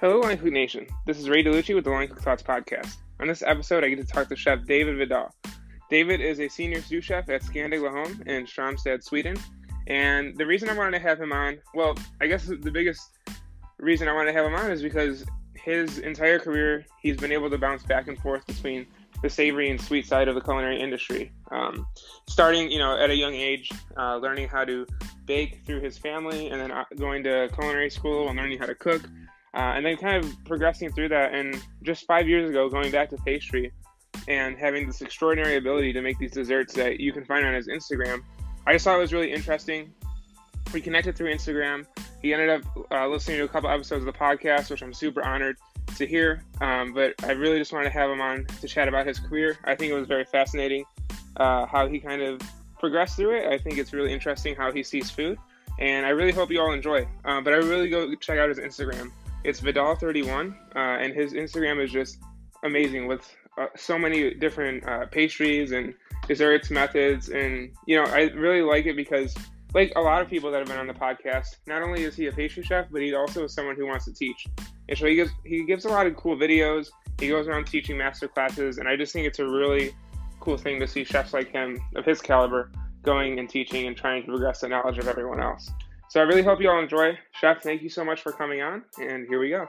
Hello, Line Cook Nation. This is Ray DeLucci with the Line Cook Thoughts podcast. On this episode, I get to talk to Chef David Vidal. David is a senior sous chef at Scandic Laholm in Strömstad, Sweden. And the reason I wanted to have him on, well, I guess the biggest reason I wanted to have him on is because his entire career, he's been able to bounce back and forth between the savory and sweet side of the culinary industry. Um, starting, you know, at a young age, uh, learning how to bake through his family, and then uh, going to culinary school and learning how to cook, uh, and then kind of progressing through that. And just five years ago, going back to pastry and having this extraordinary ability to make these desserts that you can find on his Instagram. I just thought it was really interesting. We connected through Instagram. He ended up uh, listening to a couple episodes of the podcast, which I'm super honored to hear. Um, but I really just wanted to have him on to chat about his career. I think it was very fascinating uh, how he kind of progressed through it. I think it's really interesting how he sees food, and I really hope you all enjoy. Um, but I really go check out his Instagram. It's Vidal31, uh, and his Instagram is just amazing with uh, so many different uh, pastries and desserts methods and you know i really like it because like a lot of people that have been on the podcast not only is he a pastry chef but he also is someone who wants to teach. And so he gives he gives a lot of cool videos. He goes around teaching master classes and i just think it's a really cool thing to see chefs like him of his caliber going and teaching and trying to progress the knowledge of everyone else so i really hope you all enjoy. Chef thank you so much for coming on and here we go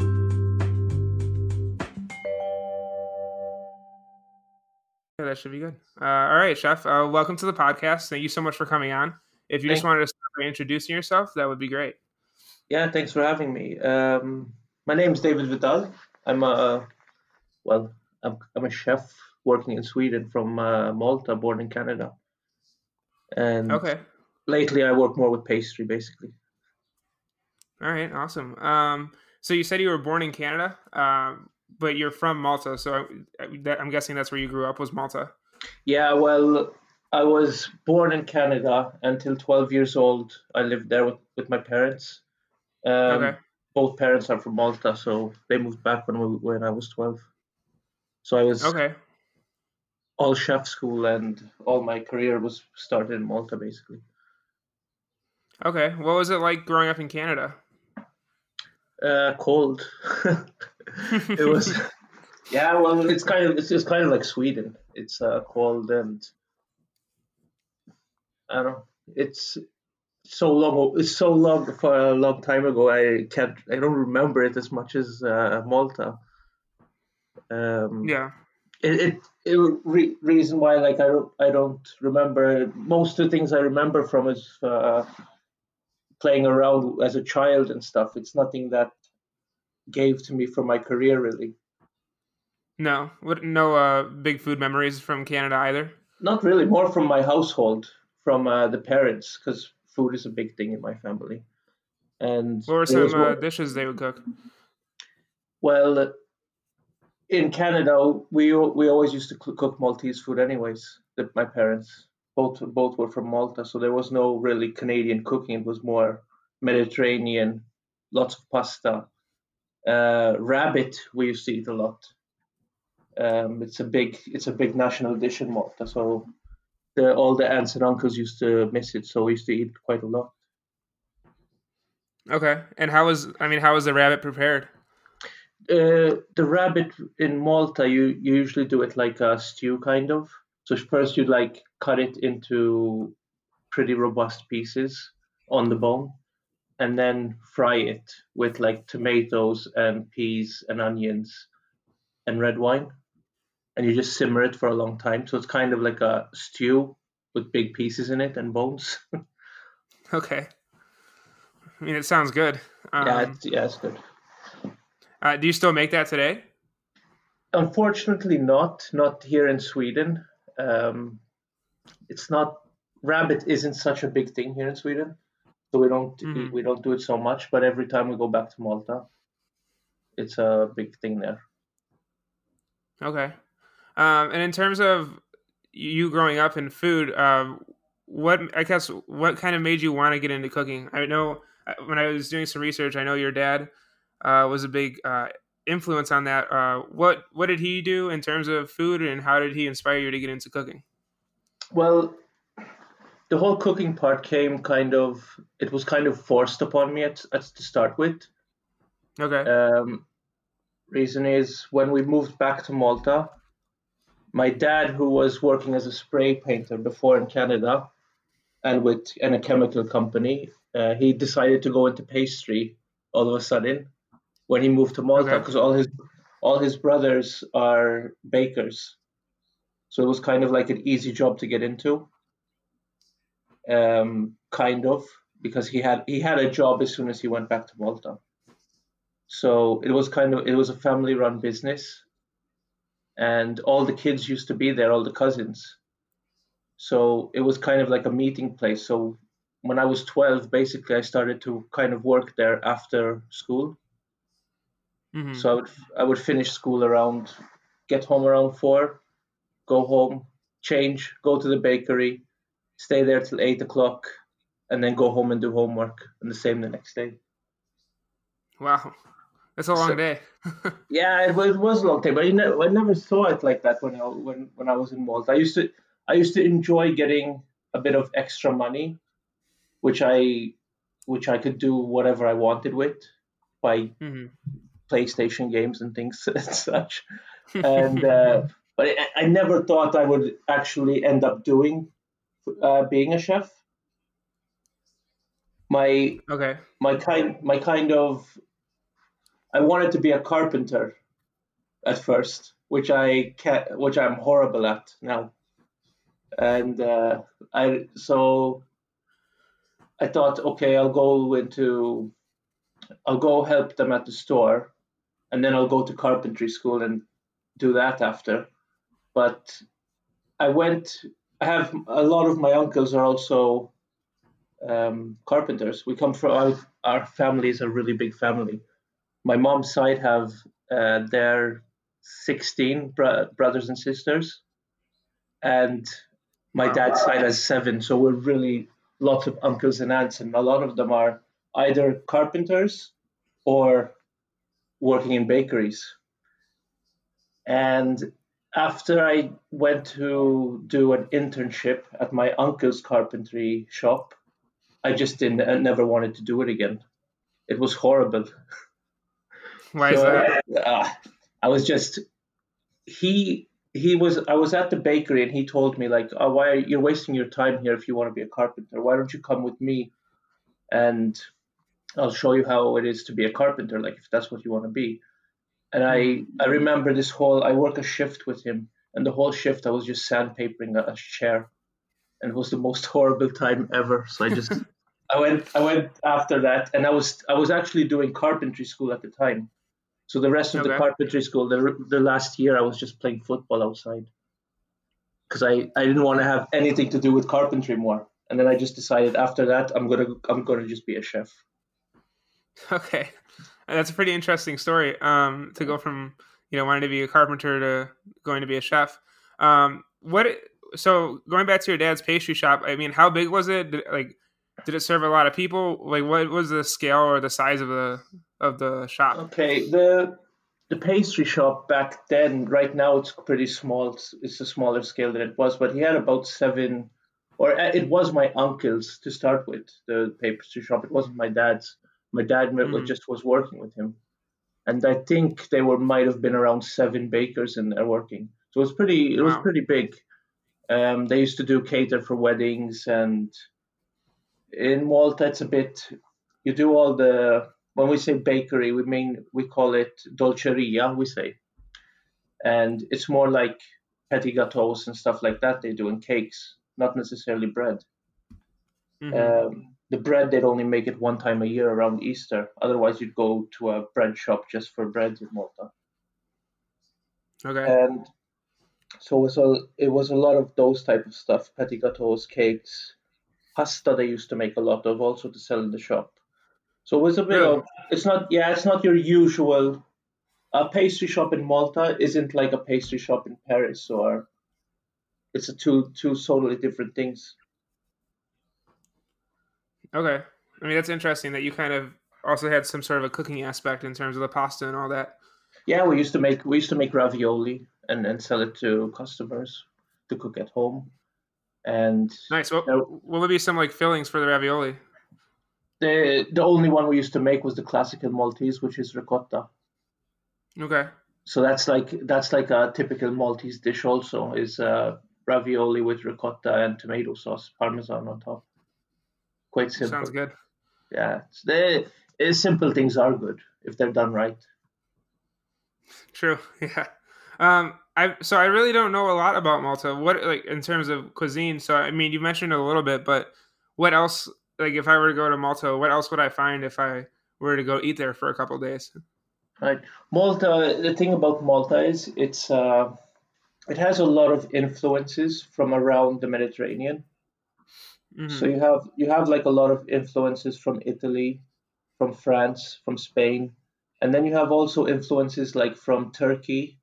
Yeah, that should be good. Uh, all right, Chef. Uh, welcome to the podcast. Thank you so much for coming on. If you just wanted to start by introducing yourself, that would be great. Yeah, thanks for having me. Um, my name is David Vidal. I'm a well, I'm, I'm a chef working in Sweden from uh, Malta, born in Canada. And Okay. lately, I work more with pastry, basically. All right. Awesome. Um, so you said you were born in Canada, um, but you're from Malta. So I, I'm guessing that's where you grew up. Was Malta? Yeah, well, I was born in Canada until 12 years old. I lived there with, with my parents. Um, Okay. Both parents are from Malta, so they moved back when we, when I was 12. So I was Okay. all chef school, and all my career was started in Malta, basically. Okay. What was it like growing up in Canada? Uh, cold. it was. Yeah, well, it's kind of it's, it's kind of like Sweden. It's uh, cold and I don't know. It's so long. It's so long for a long time ago. I can't. I don't remember it as much as uh, Malta. Um, Yeah. it, it, it re- reason why like I don't I don't remember most of the things I remember from is uh, playing around as a child and stuff. It's nothing that gave to me for my career really. No. No. Uh, big food memories from Canada either. Not really, more from my household, from uh, the parents, because food is a big thing in my family. And What were some uh, one- dishes they would cook? Well, in Canada, we we always used to cook Maltese food, anyways. The, my parents both both were from Malta, so there was no really Canadian cooking. It was more Mediterranean, lots of pasta. Uh, rabbit, we used to eat a lot. Um, it's a big it's a big national dish in Malta, so the, all the aunts and uncles used to miss it, so we used to eat quite a lot. Okay. And how was? I mean, how was the rabbit prepared? uh, the rabbit in Malta, you, you usually do it like a stew, kind of. So first you'd like cut it into pretty robust pieces on the bone, and then fry it with like tomatoes and peas and onions and red wine, and you just simmer it for a long time. So it's kind of like a stew with big pieces in it and bones. Okay. I mean, it sounds good. Um, yeah, it's, yeah, it's good. uh, do you still make that today? Unfortunately, not not here in Sweden. Um, it's not rabbit isn't such a big thing here in Sweden, so we don't Mhm. we don't do it so much. But every time we go back to Malta, it's a big thing there. Okay. Um, and in terms of you growing up in food, um, what I guess what kind of made you want to get into cooking? I know uh, when I was doing some research, I know your dad uh, was a big uh, influence on that. Uh, what what did he do in terms of food, and how did he inspire you to get into cooking? Well, the whole cooking part came kind of it was kind of forced upon me at, at to start with. Okay. Um, reason is when we moved back to Malta, my dad, who was working as a spray painter before in Canada, and with in a chemical company, uh, he decided to go into pastry all of a sudden when he moved to Malta Okay. because all his all his brothers are bakers, so it was kind of like an easy job to get into. Um, kind of because he had he had a job as soon as he went back to Malta. So it was kind of it was a family run business, and all the kids used to be there, all the cousins. So it was kind of like a meeting place. So when I was 12, basically, I started to kind of work there after school. Mhm. So I would I would finish school around, get home around four, go home, change, go to the bakery, stay there till eight o'clock, and then go home and do homework, and the same the next day. Wow, that's a long So- day. Yeah, it was, it was a long time, but I never, I never saw it like that when I when when I was in Malta. I used to I used to enjoy getting a bit of extra money, which I which I could do whatever I wanted with by hmm PlayStation games and things and such. And uh, but I, I never thought I would actually end up doing uh, being a chef. My okay. my kind my kind of I wanted to be a carpenter at first, which I can which I'm horrible at now. And uh, I so I thought, okay, I'll go into I'll go help them at the store, and then I'll go to carpentry school and do that after. But I went. I have a lot of my uncles are also um, carpenters. We come from our, our family is a really big family. My mom's side have uh, their 16 bro- brothers and sisters, and my dad's side has seven. So we're really lots of uncles and aunts, and a lot of them are either carpenters or working in bakeries. And after I went to do an internship at my uncle's carpentry shop, I just didn't, I never wanted to do it again. It was horrible. Why is that? uh, I was just he he was I was at the bakery and he told me like, oh, why are you're wasting your time here if you want to be a carpenter? Why don't you come with me and I'll show you how it is to be a carpenter, like if that's what you want to be. And I mm. I remember this whole I work a shift with him and the whole shift I was just sandpapering a, a chair and it was the most horrible time ever. So I just I went I went after that and I was I was actually doing carpentry school at the time. So the rest of the carpentry school, the the last year, I was just playing football outside because I, I didn't want to have anything to do with carpentry more. And then I just decided after that I'm gonna I'm gonna just be a chef. Okay, That's a pretty interesting story. Um, to go from you know wanting to be a carpenter to going to be a chef. Um, what? So going back to your dad's pastry shop, I mean, how big was it? Did, like, did it serve a lot of people? Like, what was the scale or the size of the of the shop? Okay, the the pastry shop back then, right now it's pretty small. It's, it's a smaller scale than it was, but he had about seven, or uh, it was my uncle's to start with. The pastry shop. It wasn't my dad's. My dad Mhm. just was working with him, and I think they were might have been around seven bakers in there working. So it was pretty. It was Wow. pretty big. Um, they used to do cater for weddings, and in Malta it's a bit. You do all the when we say bakery, we mean we call it dolceria. We say, and it's more like petit gâteaux and stuff like that. They do in cakes, not necessarily bread. Mhm. Um, the bread they'd only make it one time a year around Easter. Otherwise, you'd go to a bread shop just for bread in Malta. okay. And So it was a it was a lot of those type of stuff, petit gâteaux, cakes, pasta. They used to make a lot of also to sell in the shop. So it was a bit Really? of it's not yeah it's not your usual. A pastry shop in Malta isn't like a pastry shop in Paris or. It's a two two totally different things. Okay. I mean, that's interesting that you kind of also had some sort of a cooking aspect in terms of the pasta and all that. Yeah, we used to make we used to make ravioli and, and sell it to customers to cook at home. And Nice. Will there be some like fillings for the ravioli? the the only one we used to make was the classical Maltese, which is ricotta. Okay. So that's like that's like a typical Maltese dish. Also, is uh, ravioli with ricotta and tomato sauce, parmesan on top. Quite simple. Sounds good. Yeah, it's the uh, simple things are good if they're done right. True. Yeah. Um. I so I really don't know a lot about Malta. What like in terms of cuisine? So I mean, you mentioned a little bit, but what else? Like, if I were to go to Malta, what else would I find if I were to go eat there for a couple of days? Right. Malta, the thing about Malta is it's uh, it has a lot of influences from around the Mediterranean. Mhm. So you have you have like a lot of influences from Italy, from France, from Spain, and then you have also influences like from Turkey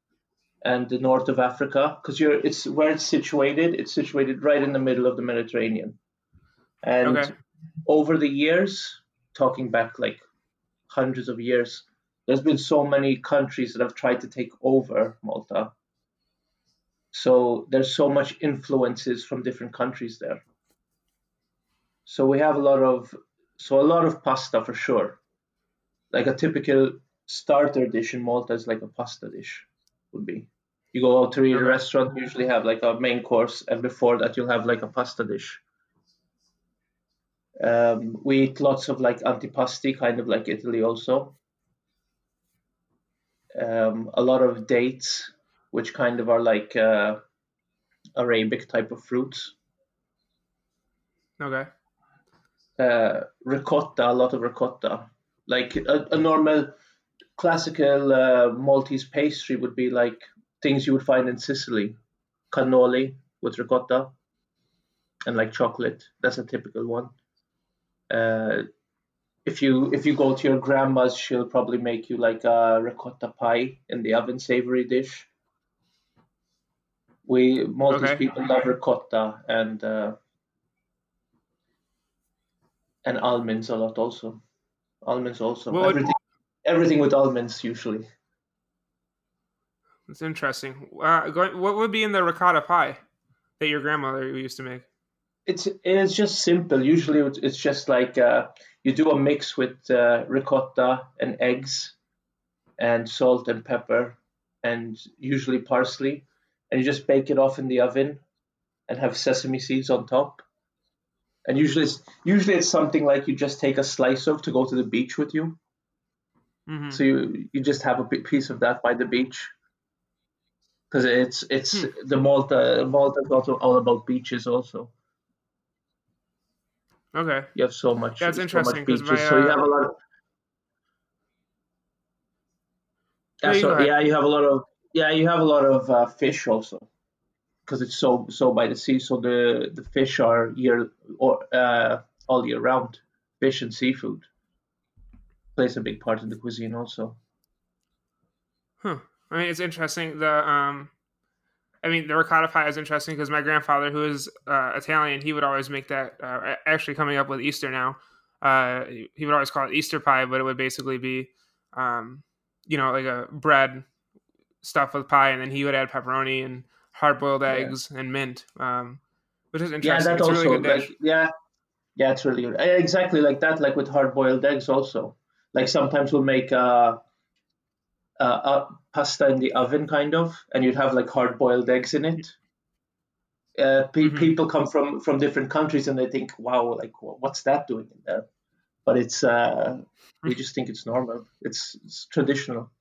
and the north of Africa because you're it's where it's situated. It's situated right in the middle of the Mediterranean, and Okay. over the years, talking back like hundreds of years, there's been so many countries that have tried to take over Malta. So there's so much influences from different countries there. So we have a lot of so a lot of pasta for sure. Like a typical starter dish in Malta is like a pasta dish would be. You go out to eat at a restaurant, you usually have like a main course, and before that you'll have like a pasta dish. Um, we eat lots of like antipasti, kind of like Italy also. Um, a lot of dates, which kind of are like uh, Arabic type of fruits. Okay. Uh, ricotta, a lot of ricotta. Like a, a normal classical uh, Maltese pastry would be like things you would find in Sicily, cannoli with ricotta, and like chocolate. That's a typical one. Uh, if you if you go to your grandma's, she'll probably make you like a ricotta pie in the oven, savory dish. We Maltese Okay. people love ricotta and. Uh, and almonds a lot also. Almonds also. Would- everything, everything with almonds usually. That's interesting. Uh, going, what would be in the ricotta pie that your grandmother used to make? It's it's just simple. Usually it's, it's just like uh, you do a mix with uh, ricotta and eggs, and salt and pepper, and usually parsley, and you just bake it off in the oven, and have sesame seeds on top. And usually it's usually it's something like you just take a slice of to go to the beach with you. hmm So you you just have a piece of that by the beach. Because it's it's the Malta Malta is also all about beaches also. Okay. You have so much That's so interesting, much 'cause beaches. my, so you uh, have a lot of Yeah, so, yeah, you have a lot of yeah, you have a lot of uh, fish also. Because it's so so by the sea, so the the fish are year or uh, all year round. Fish and seafood plays a big part in the cuisine also. Huh. I mean, it's interesting. The um, I mean, the ricotta pie is interesting because my grandfather, who is uh, Italian, he would always make that. Uh, actually, coming up with Easter now, uh, he would always call it Easter pie, but it would basically be, um, you know, like a bread stuffed with pie, and then he would add pepperoni and hard boiled Yeah. eggs and mint, um, which is Yeah, interesting. that it's also really good dish. like yeah, yeah, it's really good. Eh, Exactly like that, like with hard boiled eggs also. Like sometimes we'll make uh, uh, uh, pasta in the oven kind of, and you'd have like hard boiled eggs in it. Uh, pe- Mhm. People come from from different countries and they think, wow, like what's that doing in there? But it's uh, we just think it's normal. It's, it's traditional.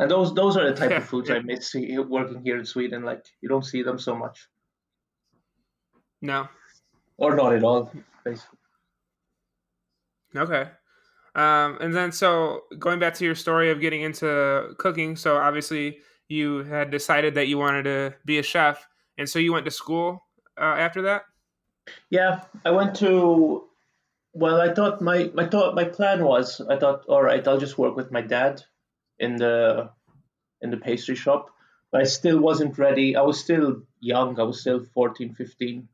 And those those are the type of foods. I miss working here in Sweden. Like you don't see them so much, No. or not at all. Basically. Okay. Um, and then so going back to your story of getting into cooking, so obviously you had decided that you wanted to be a chef, and so you went to school uh, after that. Yeah, I went to. Well, I thought my my thought my plan was I thought all right I'll just work with my dad in the in the pastry shop, but I still wasn't ready. I was still young. I was still 14, 15.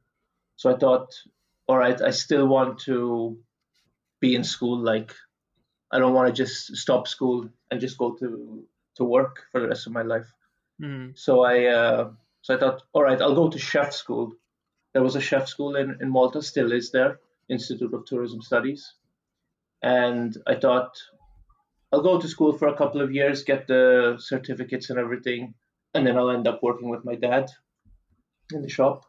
So I thought, all right, I still want to be in school. Like, I don't want to just stop school and just go to to work for the rest of my life. Mm-hmm. So I uh, so I thought, all right, I'll go to chef school. There was a chef school in, in Malta, still is there, Institute of Tourism Studies. And I thought, I'll go to school for a couple of years, get the certificates and everything, and then I'll end up working with my dad in the shop.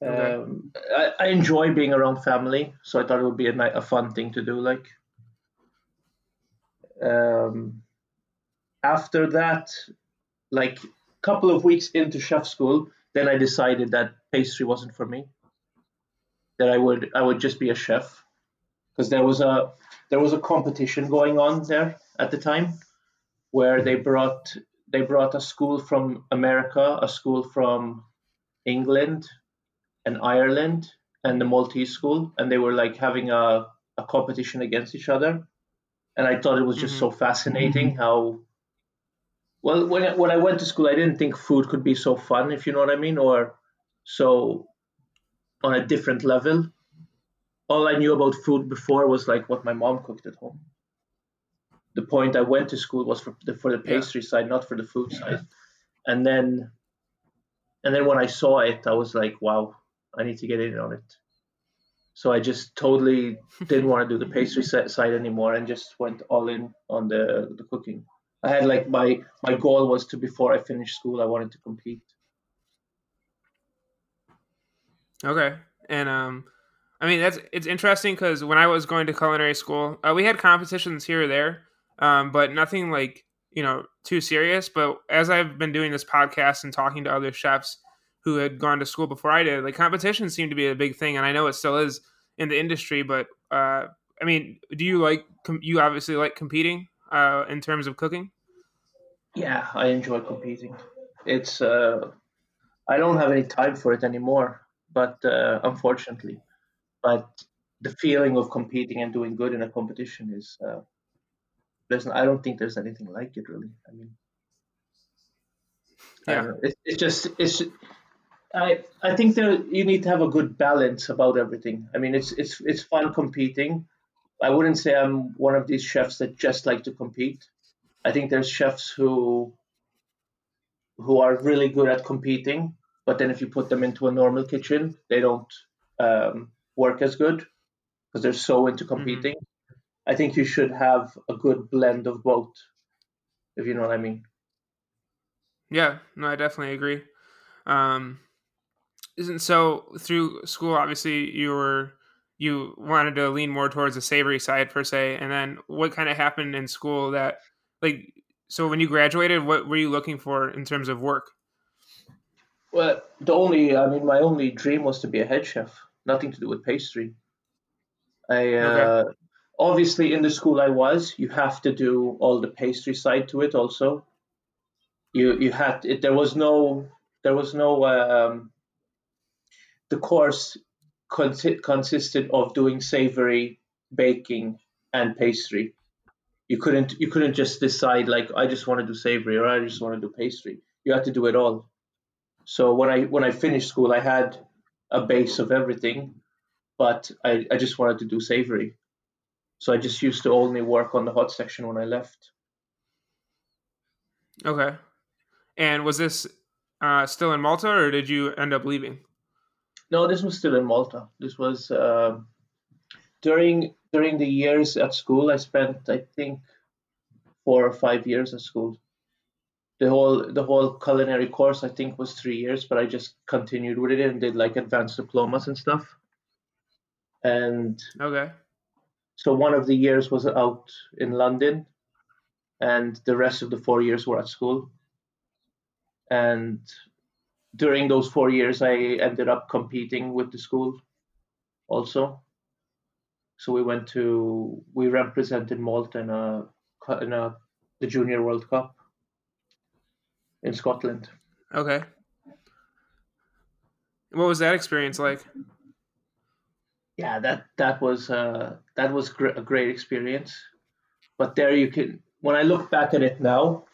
Okay. Um, I, I enjoy being around family, so I thought it would be a, a fun thing to do. Like, um, after that, like a couple of weeks into chef school, then I decided that pastry wasn't for me. That I would I would just be a chef, because there was a there was a competition going on there at the time, where they brought they brought a school from America, a school from England, and Ireland, and the Maltese school, and they were like having a, a competition against each other. And I thought it was just Mhm. so fascinating how well when I, when I went to school, I didn't think food could be so fun, if you know what I mean, or so on a different level. All I knew about food before was like what my mom cooked at home. The point I went to school was for the for the Yeah. pastry side, not for the food side. And then, and then when I saw it, I was like, wow, I need to get in on it. So I just totally didn't want to do the pastry side anymore, and just went all in on the the cooking. I had like my my goal was to before I finished school, I wanted to compete. Okay, and um, I mean that's it's interesting because when I was going to culinary school, uh, we had competitions here or there, um, but nothing like you know too serious. But as I've been doing this podcast and talking to other chefs who had gone to school before I did, like competition seemed to be a big thing, and I know it still is in the industry. But uh, I mean, do you like com- you obviously like competing uh, in terms of cooking? Yeah, I enjoy competing. It's uh, I don't have any time for it anymore, but uh, unfortunately, but the feeling of competing and doing good in a competition is uh, there's I don't think there's anything like it really. I mean, Yeah. It's, it's just it's I I think there you need to have a good balance about everything. I mean, it's it's it's fun competing. I wouldn't say I'm one of these chefs that just like to compete. I think there's chefs who who are really good at competing, but then if you put them into a normal kitchen, they don't um, work as good because they're so into competing. I think you should have a good blend of both, if you know what I mean. Yeah, no, I definitely agree. Um, isn't so through school? Obviously, you were you wanted to lean more towards the savory side per se, and then what kind of happened in school that like so when you graduated, what were you looking for in terms of work? Well, the only, I mean, my only dream was to be a head chef. Nothing to do with pastry. I uh, obviously in the school I was, you have to do all the pastry side to it also. You you had it. There was no there was no um, the course consi- consisted of doing savory, baking, and pastry. You couldn't you couldn't just decide like I just want to do savory or I just want to do pastry. You had to do it all. So when I when I finished school, I had a base of everything, but I, I just wanted to do savory. So I just used to only work on the hot section when I left. Okay, and was this uh, still in Malta, or did you end up leaving? No, this was still in Malta. This was uh, during during the years at school. I spent I think four or five years at school. The whole the whole culinary course I think was three years, but I just continued with it and did like advanced diplomas and stuff. And Okay, so one of the years was out in London, and the rest of the four years were at school. And during those four years, I ended up competing with the school also. So we went to we represented Malta in a in a the Junior World Cup in Scotland. Okay. What was that experience like? Yeah, that that was uh, that was gr- a great experience. But there you can, when I look back at it now,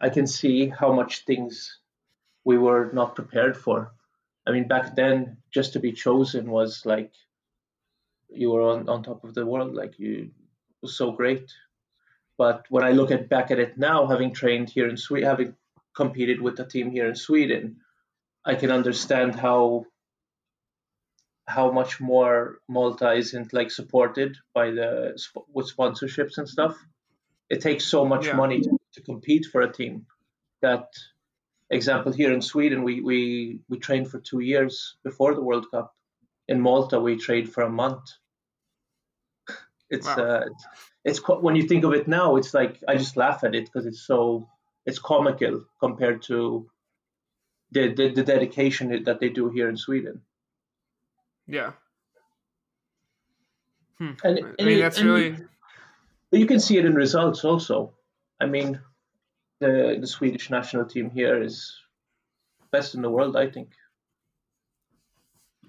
I can see how much things we were not prepared for. I mean, back then, just to be chosen was like you were on, on top of the world. Like you was so great. But when I look at back at it now, having trained here in Sweden, having competed with the team here in Sweden, I can understand how how much more Malta isn't like supported by the with sponsorships and stuff. It takes so much yeah. money to, to compete for a team that example here in Sweden we we we trained for 2 years before the World Cup. In Malta we trained for a month. It's wow. uh it's, it's when you think of it now it's like I just laugh at it because it's so it's comical compared to the, the, the dedication that they do here in Sweden. Yeah. Hmm. And, and, I mean, that's and, really. But you can see it in results also. I mean, the the Swedish national team here is best in the world, I think.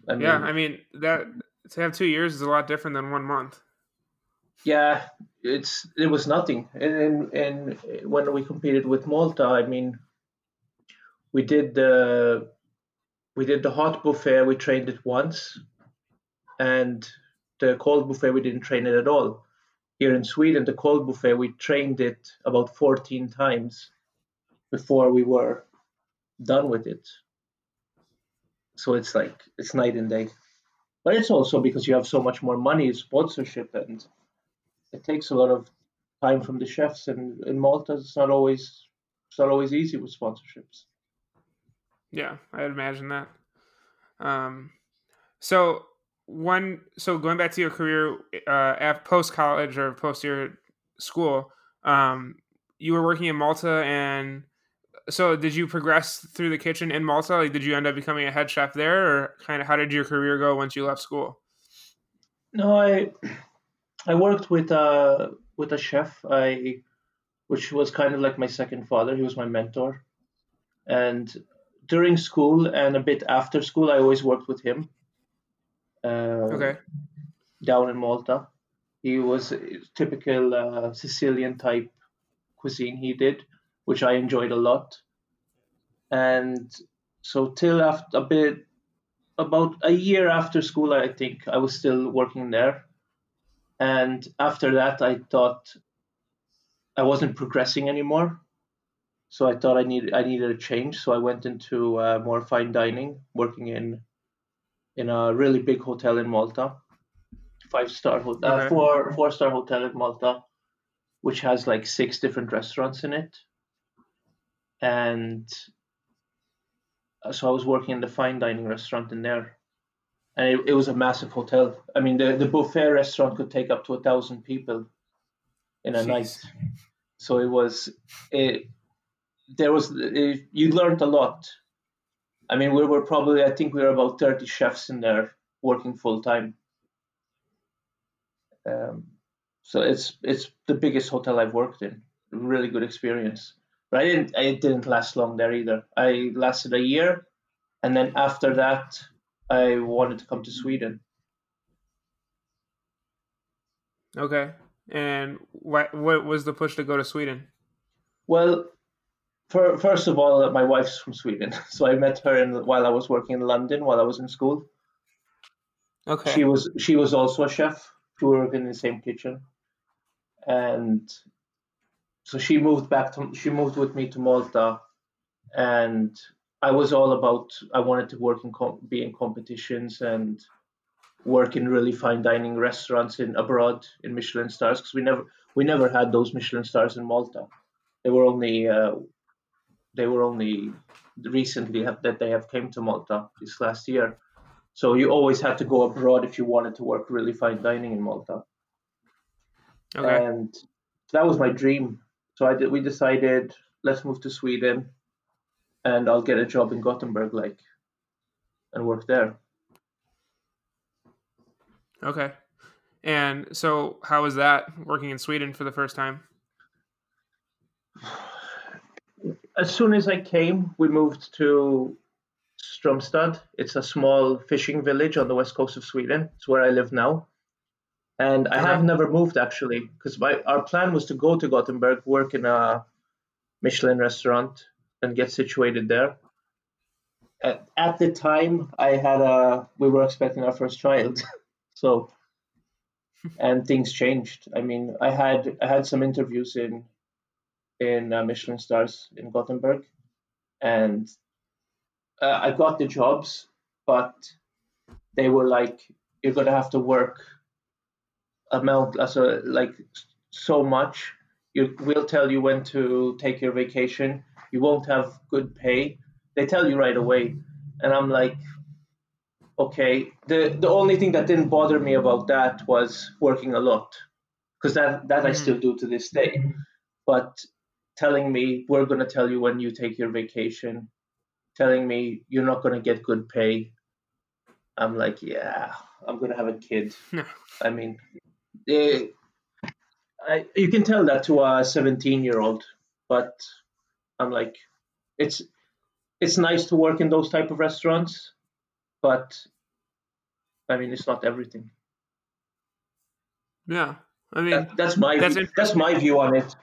I mean, yeah, I mean that to have two years is a lot different than one month. Yeah, it's it was nothing. And and when we competed with Malta, I mean, we did the we did the hot buffet. We trained it once, and the cold buffet we didn't train it at all. Here in Sweden, the cold buffet we trained it about 14 times before we were done with it. So it's like it's night and day. But it's also because you have so much more money, sponsorship, and it takes a lot of time from the chefs. And in Malta, it's not always it's not always easy with sponsorships. Yeah, I'd imagine that. Um, so one, so going back to your career uh, post college or post your school, um, you were working in Malta, and so did you progress through the kitchen in Malta? Like, did you end up becoming a head chef there, or kind of how did your career go once you left school? No, I I worked with a with a chef. I which was kind of like my second father. He was my mentor, and during school and a bit after school, I always worked with him. Uh, okay. Down in Malta, he was typical uh, Sicilian type cuisine he did, which I enjoyed a lot. And so till after a bit, about a year after school, I think I was still working there. And after that, I thought I wasn't progressing anymore. So I thought I needed I needed a change. So I went into uh, more fine dining, working in in a really big hotel in Malta, five star hotel, uh, four four star hotel in Malta, which has like six different restaurants in it. And uh, so I was working in the fine dining restaurant in there, and it, it was a massive hotel. I mean, the the buffet restaurant could take up to a thousand people in a Jeez. night. So it was it there was you learned a lot. I mean, we were probably I think we were about thirty chefs in there working full time. Um, so it's it's the biggest hotel I've worked in. Really good experience. But I didn't I didn't last long there either. I lasted a year, and then after that, I wanted to come to Sweden. Okay. And what what was the push to go to Sweden? Well, for, first of all, my wife's from Sweden, so I met her in, while I was working in London while I was in school. Okay. She was she was also a chef. We worked in the same kitchen, and so she moved back to she moved with me to Malta, and I was all about I wanted to work in com- be in competitions and work in really fine dining restaurants in abroad in Michelin stars because we never we never had those Michelin stars in Malta. They were only uh, they were only recently have, that they have came to Malta this last year. So you always had to go abroad if you wanted to work really fine dining in Malta. Okay. And that was my dream. So I did. We decided let's move to Sweden, and I'll get a job in Gothenburg, like, and work there. Okay. And so, how was that working in Sweden for the first time? As soon as I came, we moved to Strömstad. It's a small fishing village on the west coast of Sweden. It's where I live now. And I have never moved actually, because our plan was to go to Gothenburg, work in a Michelin restaurant, and get situated there. At, at the time, I had a we were expecting our first child, so and things changed. I mean, I had I had some interviews in in uh, Michelin stars in Gothenburg, and uh, I got the jobs, but they were like, you're gonna have to work amount so like so much. You we'll tell you when to take your vacation. You won't have good pay. They tell you right away, and I'm like, okay. The the only thing that didn't bother me about that was working a lot, because that that mm-hmm. I still do to this day. But telling me we're gonna tell you when you take your vacation, telling me you're not gonna get good pay. I'm like, yeah, I'm gonna have a kid. I mean, they, I, you can tell that to a 17 year old, but I'm like, it's it's nice to work in those type of restaurants, but I mean, it's not everything. Yeah, I mean, that, that's my that's, that's my view on it.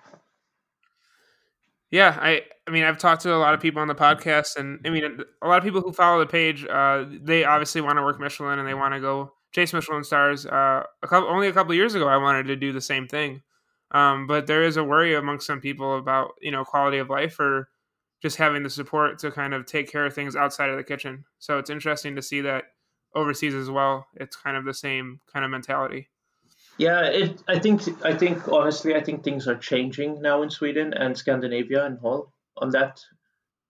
Yeah, I I mean I've talked to a lot of people on the podcast, and I mean a lot of people who follow the page. Uh, they obviously want to work Michelin, and they want to go chase Michelin stars. Uh, a couple only a couple years ago, I wanted to do the same thing, um, but there is a worry amongst some people about you know quality of life or just having the support to kind of take care of things outside of the kitchen. So it's interesting to see that overseas as well. It's kind of the same kind of mentality. Yeah, it, I think I think honestly, I think things are changing now in Sweden and Scandinavia and all on that.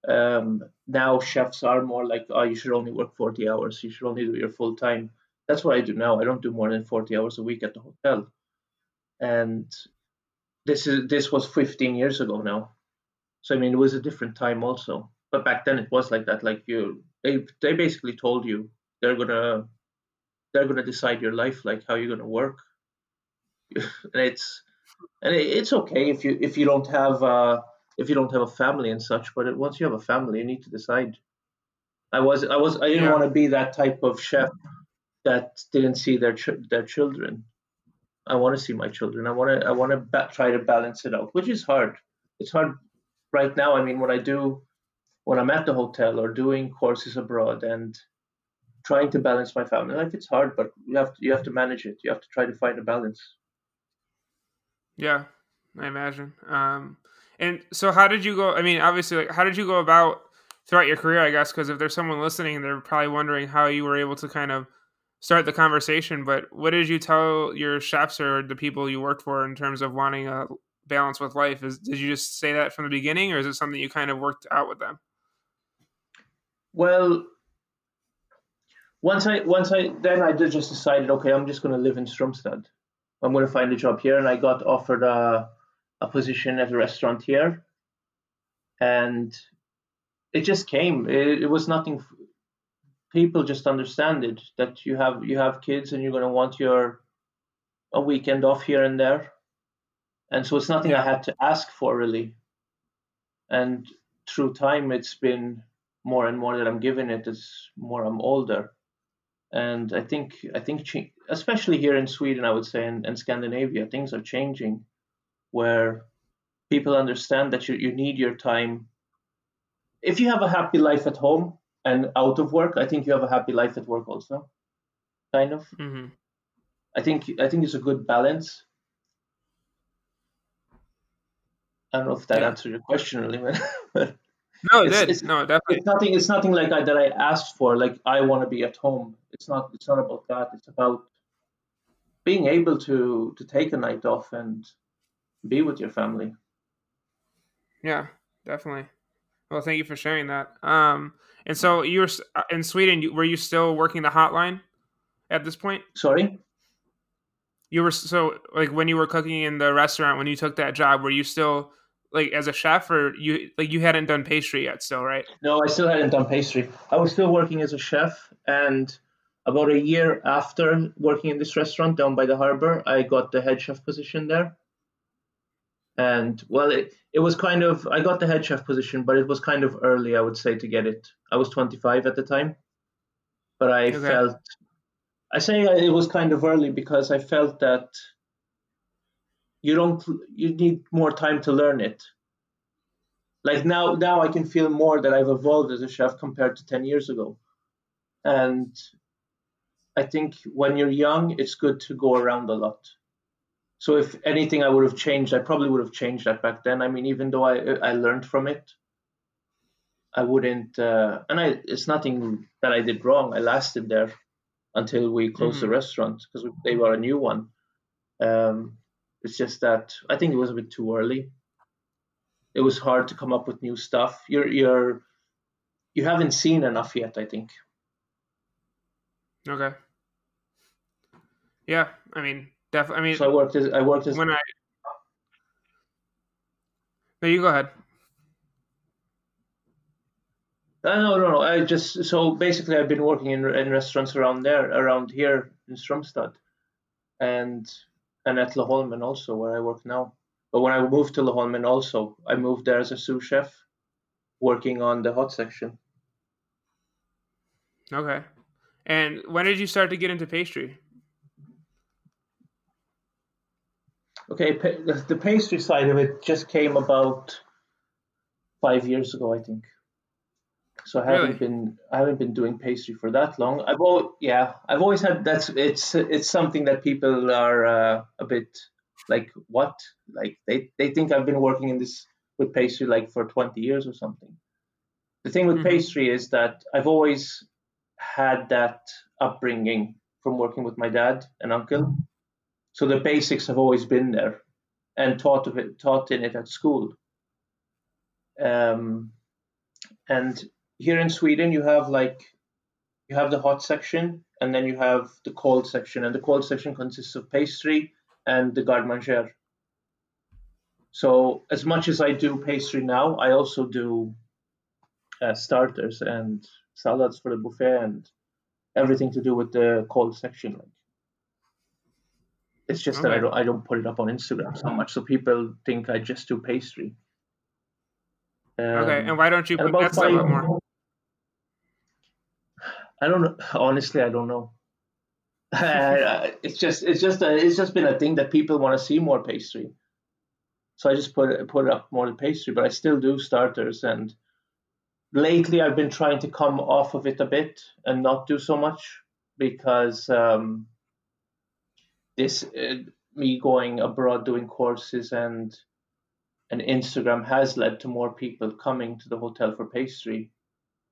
Um, now chefs are more like, oh, you should only work forty hours. You should only do your full time. That's what I do now. I don't do more than forty hours a week at the hotel, and this is this was fifteen years ago now. So I mean, it was a different time also. But back then it was like that. Like you, they they basically told you they're gonna they're gonna decide your life, like how you're gonna work and it's and it's okay if you if you don't have uh, if you don't have a family and such. But once you have a family, you need to decide. I was I was I didn't yeah. want to be that type of chef that didn't see their ch- their children. I want to see my children. I want to I want to ba- try to balance it out, which is hard. It's hard right now. I mean, when I do when I'm at the hotel or doing courses abroad and trying to balance my family life, it's hard, but you have to you have to manage it. You have to try to find a balance. Yeah, I imagine. Um, and so, how did you go? I mean, obviously, like, how did you go about throughout your career? I guess because if there's someone listening, they're probably wondering how you were able to kind of start the conversation. But what did you tell your chefs or the people you worked for in terms of wanting a balance with life? Is did you just say that from the beginning, or is it something you kind of worked out with them? Well, once I once I then I just decided, okay, I'm just going to live in Strömstad. I'm going to find a job here. And I got offered a, a position at a restaurant here. And it just came. It, it was nothing. People just understand it that you have you have kids and you're going to want your a weekend off here and there. And so it's nothing I had to ask for really. And through time, it's been more and more that I'm giving it as more I'm older and I think I think especially here in Sweden, I would say, and, and Scandinavia, things are changing, where people understand that you, you need your time. If you have a happy life at home and out of work, I think you have a happy life at work also, kind of. Mm-hmm. I think I think it's a good balance. I don't know if that yeah. answered your question really, but no, it did. It's, no, definitely. It's nothing. It's nothing like I, that I asked for. Like I want to be at home. It's not. It's not about that. It's about being able to to take a night off and be with your family. Yeah, definitely. Well, thank you for sharing that. Um, and so you were uh, in Sweden. Were you still working the hotline at this point? Sorry. You were so like when you were cooking in the restaurant when you took that job. Were you still like as a chef or you like you hadn't done pastry yet still right no i still hadn't done pastry i was still working as a chef and about a year after working in this restaurant down by the harbor, I got the head chef position there. And well, it, it was kind of, I got the head chef position, but it was kind of early, I would say, to get it. I was 25 at the time, but I okay. felt, I say it was kind of early because I felt that you don't, you need more time to learn it. Like now, now I can feel more that I've evolved as a chef compared to 10 years ago. And I think when you're young, it's good to go around a lot. So if anything I would have changed, I probably would have changed that back then. I mean, even though I I learned from it, I wouldn't. Uh, and I it's nothing that I did wrong. I lasted there until we closed mm-hmm. the restaurant because they were a new one. Um, it's just that I think it was a bit too early. It was hard to come up with new stuff. You're you're you haven't seen enough yet. I think. Okay. Yeah, I mean, definitely. I mean, so I worked as I worked as when I. No, you go ahead. Uh, no, no, no. I just so basically I've been working in in restaurants around there, around here in Strömstad, and and at Laholmen also where I work now. But when I moved to Laholmen also, I moved there as a sous chef, working on the hot section. Okay, and when did you start to get into pastry? Okay, the pastry side of it just came about five years ago, I think. So I haven't really? been I haven't been doing pastry for that long. I've always yeah I've always had that's it's it's something that people are uh, a bit like what like they they think I've been working in this with pastry like for 20 years or something. The thing with mm-hmm. pastry is that I've always had that upbringing from working with my dad and uncle. So the basics have always been there, and taught of it, taught in it at school. Um, and here in Sweden, you have like you have the hot section, and then you have the cold section, and the cold section consists of pastry and the garde manger. So as much as I do pastry now, I also do uh, starters and salads for the buffet and everything to do with the cold section. Like it's just okay. that I don't I don't put it up on Instagram so much, so people think I just do pastry. Um, okay, and why don't you put that stuff up more? I don't know. Honestly, I don't know. it's just it's just a, it's just been a thing that people want to see more pastry. So I just put it, put it up more pastry, but I still do starters. And lately, I've been trying to come off of it a bit and not do so much because um, this uh, me going abroad doing courses and and Instagram has led to more people coming to the hotel for pastry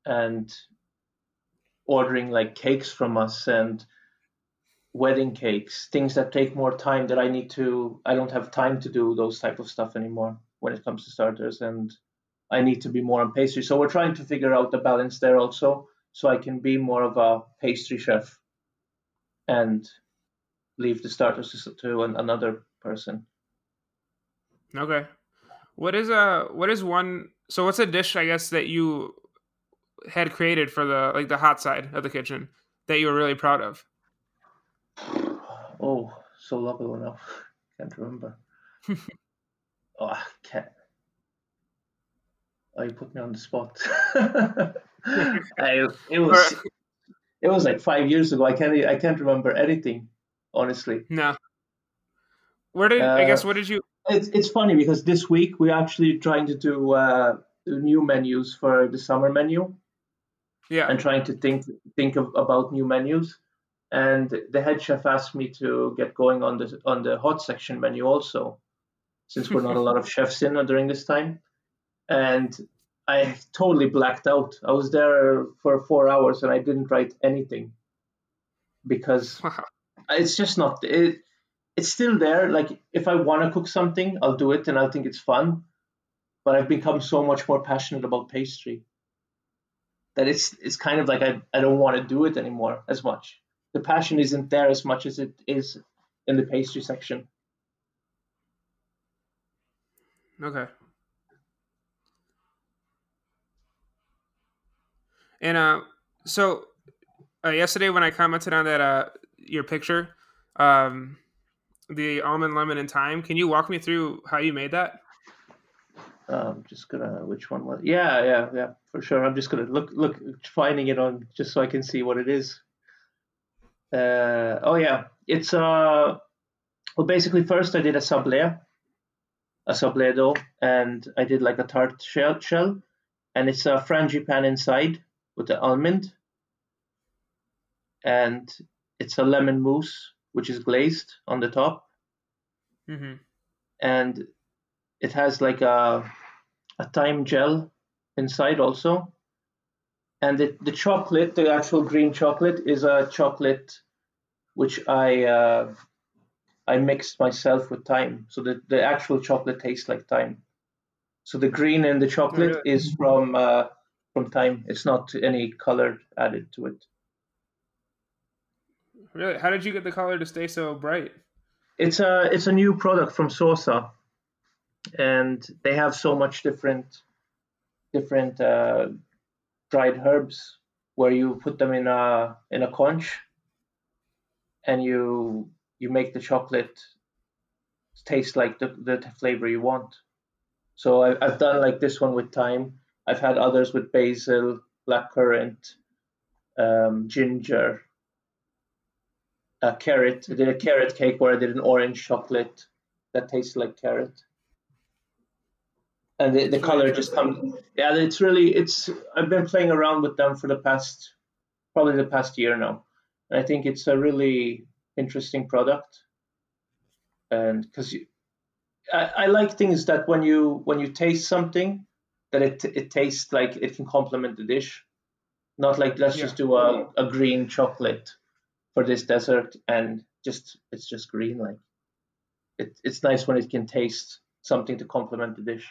and ordering like cakes from us and wedding cakes things that take more time that i need to i don't have time to do those type of stuff anymore when it comes to starters and i need to be more on pastry. So we're trying to figure out the balance there also so i can be more of a pastry chef and leave the starters to an, another person. Okay. What is a what is one so what's a dish I guess that you had created for the like the hot side of the kitchen that you were really proud of? Oh, so long ago now. Can't remember. oh, I can't. Oh, you put me on the spot. I, it was it was like five years ago. I can't I can't remember anything honestly. No. Where did uh, I guess? Uh, what did you? It's it's funny because this week we're actually trying to do uh, new menus for the summer menu. Yeah. And trying to think think of, about new menus, and the head chef asked me to get going on the on the hot section menu also, since we're not a lot of chefs in during this time, and I totally blacked out. I was there for four hours and I didn't write anything because wow it's just not it, it's still there. Like if i want to cook something i'll do it and i'll think it's fun. But i've become so much more passionate about pastry that it's it's kind of like i, I don't want to do it anymore as much. The passion isn't there as much as it is in the pastry section. Okay. And uh so uh, yesterday when I commented on that uh, your picture, um, the almond lemon and thyme. Can you walk me through how you made that? Um, just gonna which one was yeah yeah yeah for sure. I'm just gonna look look finding it on just so I can see what it is. Uh, oh yeah, it's uh well basically first I did a sablé, a sablé dough, and I did like a tart shell shell, and it's a frangipane inside with the almond, and it's a lemon mousse which is glazed on the top, mm-hmm. and it has like a a thyme gel inside also, and the the chocolate, the actual green chocolate, is a chocolate which I uh, I mixed myself with thyme, so the the actual chocolate tastes like thyme. So the green in the chocolate oh, is from uh, from thyme. It's not any color added to it. Really? How did you get the color to stay so bright? It's a it's a new product from Sosa, and they have so much different different uh, dried herbs where you put them in a in a conche, and you you make the chocolate taste like the, the flavor you want. So I, I've done like this one with thyme. I've had others with basil, blackcurrant, um, ginger, a carrot. I did a carrot cake where I did an orange chocolate that tastes like carrot. And the, the color just comes. Yeah, it's really it's. I've been playing around with them for the past, probably the past year now, and I think it's a really interesting product. And because I, I like things that when you when you taste something, that it it tastes like it can complement the dish, not like let's yeah. just do a, a green chocolate for this dessert and just it's just green like it, it's nice when it can taste something to complement the dish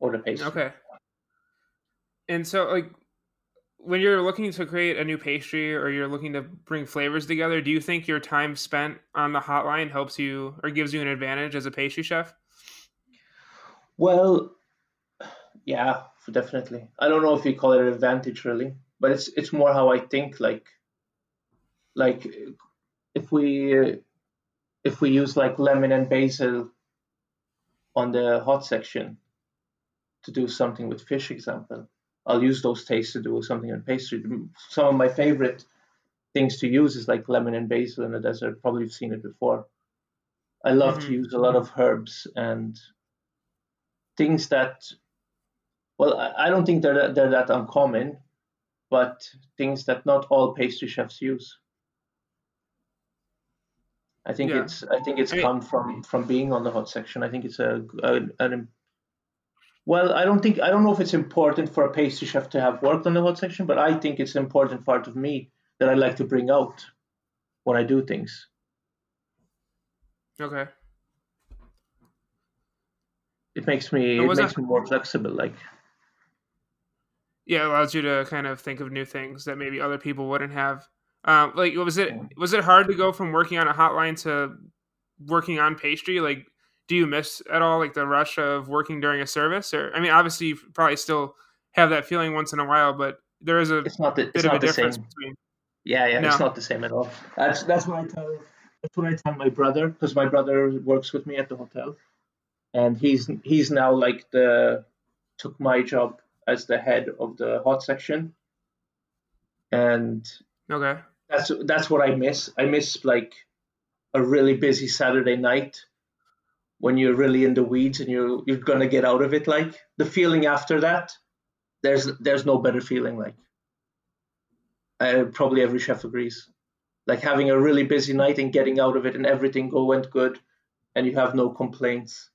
or the pastry. Okay. And so like when you're looking to create a new pastry or you're looking to bring flavors together do you think your time spent on the hotline helps you or gives you an advantage as a pastry chef? Well yeah definitely. I don't know if you call it an advantage really but it's it's more how i think like like if we if we use like lemon and basil on the hot section to do something with fish example i'll use those tastes to do something on pastry. Some of my favorite things to use is like lemon and basil in the desert. Probably you've seen it before. I love mm-hmm. to use a lot of herbs and things that well i don't think they're, they're that uncommon but things that not all pastry chefs use I think yeah. it's I think it's I mean, come from from being on the hot section. I think it's a, a an well, I don't think I don't know if it's important for a pastry chef to have worked on the hot section, but I think it's an important part of me that I like to bring out when I do things. Okay. It makes me it makes that... me more flexible, like. Yeah, it allows you to kind of think of new things that maybe other people wouldn't have. Um, like, was it was it hard to go from working on a hotline to working on pastry? Like, do you miss at all like the rush of working during a service? Or I mean, obviously, you probably still have that feeling once in a while, but there is a it's not the, bit of a difference same. between. Yeah, yeah, no. it's not the same at all. That's that's what I tell that's what I tell my brother because my brother works with me at the hotel, and he's he's now like the took my job as the head of the hot section, and okay that's that's what I miss. I miss like a really busy Saturday night when you're really in the weeds and you're you're gonna get out of it. Like the feeling after that, there's there's no better feeling. Like uh, probably every chef agrees. Like having a really busy night and getting out of it and everything go went good, and you have no complaints,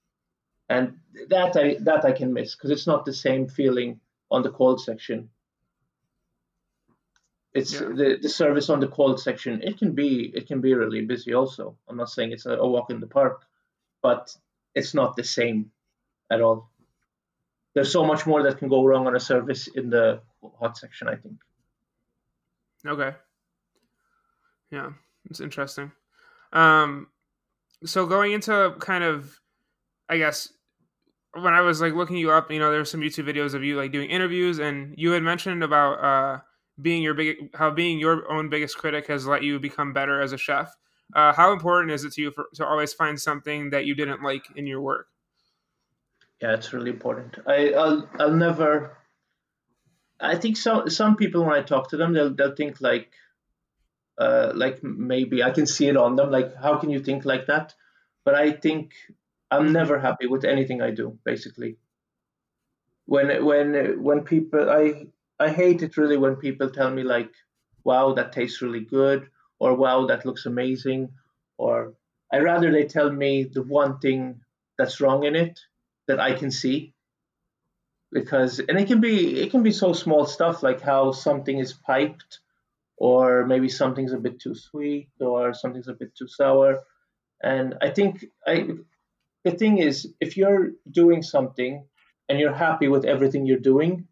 and that I that I can miss because it's not the same feeling on the cold section it's yeah. the, the service on the cold section it can be it can be really busy also. I'm not saying it's a, a, walk in the park but it's not the same at all. There's so much more that can go wrong on a service in the hot section i think. Okay. Yeah it's interesting. Um so going into kind of i guess when i was like looking you up you know there's some youtube videos of you like doing interviews and you had mentioned about uh being your big how being your own biggest critic has let you become better as a chef. Uh, how important is it to you for, to always find something that you didn't like in your work? Yeah, it's really important. I, I'll I'll never. I think some some people when I talk to them, they'll they'll think like, uh, like maybe I can see it on them. Like, how can you think like that? But I think I'm never happy with anything I do. Basically, when when when people I I hate it really when people tell me like, "Wow, that tastes really good," or "Wow, that looks amazing," or I rather they tell me the one thing that's wrong in it that I can see. Because and it can be it can be so small stuff like how something is piped or maybe something's a bit too sweet or something's a bit too sour. And i think i the thing is if you're doing something and you're happy with everything you're doing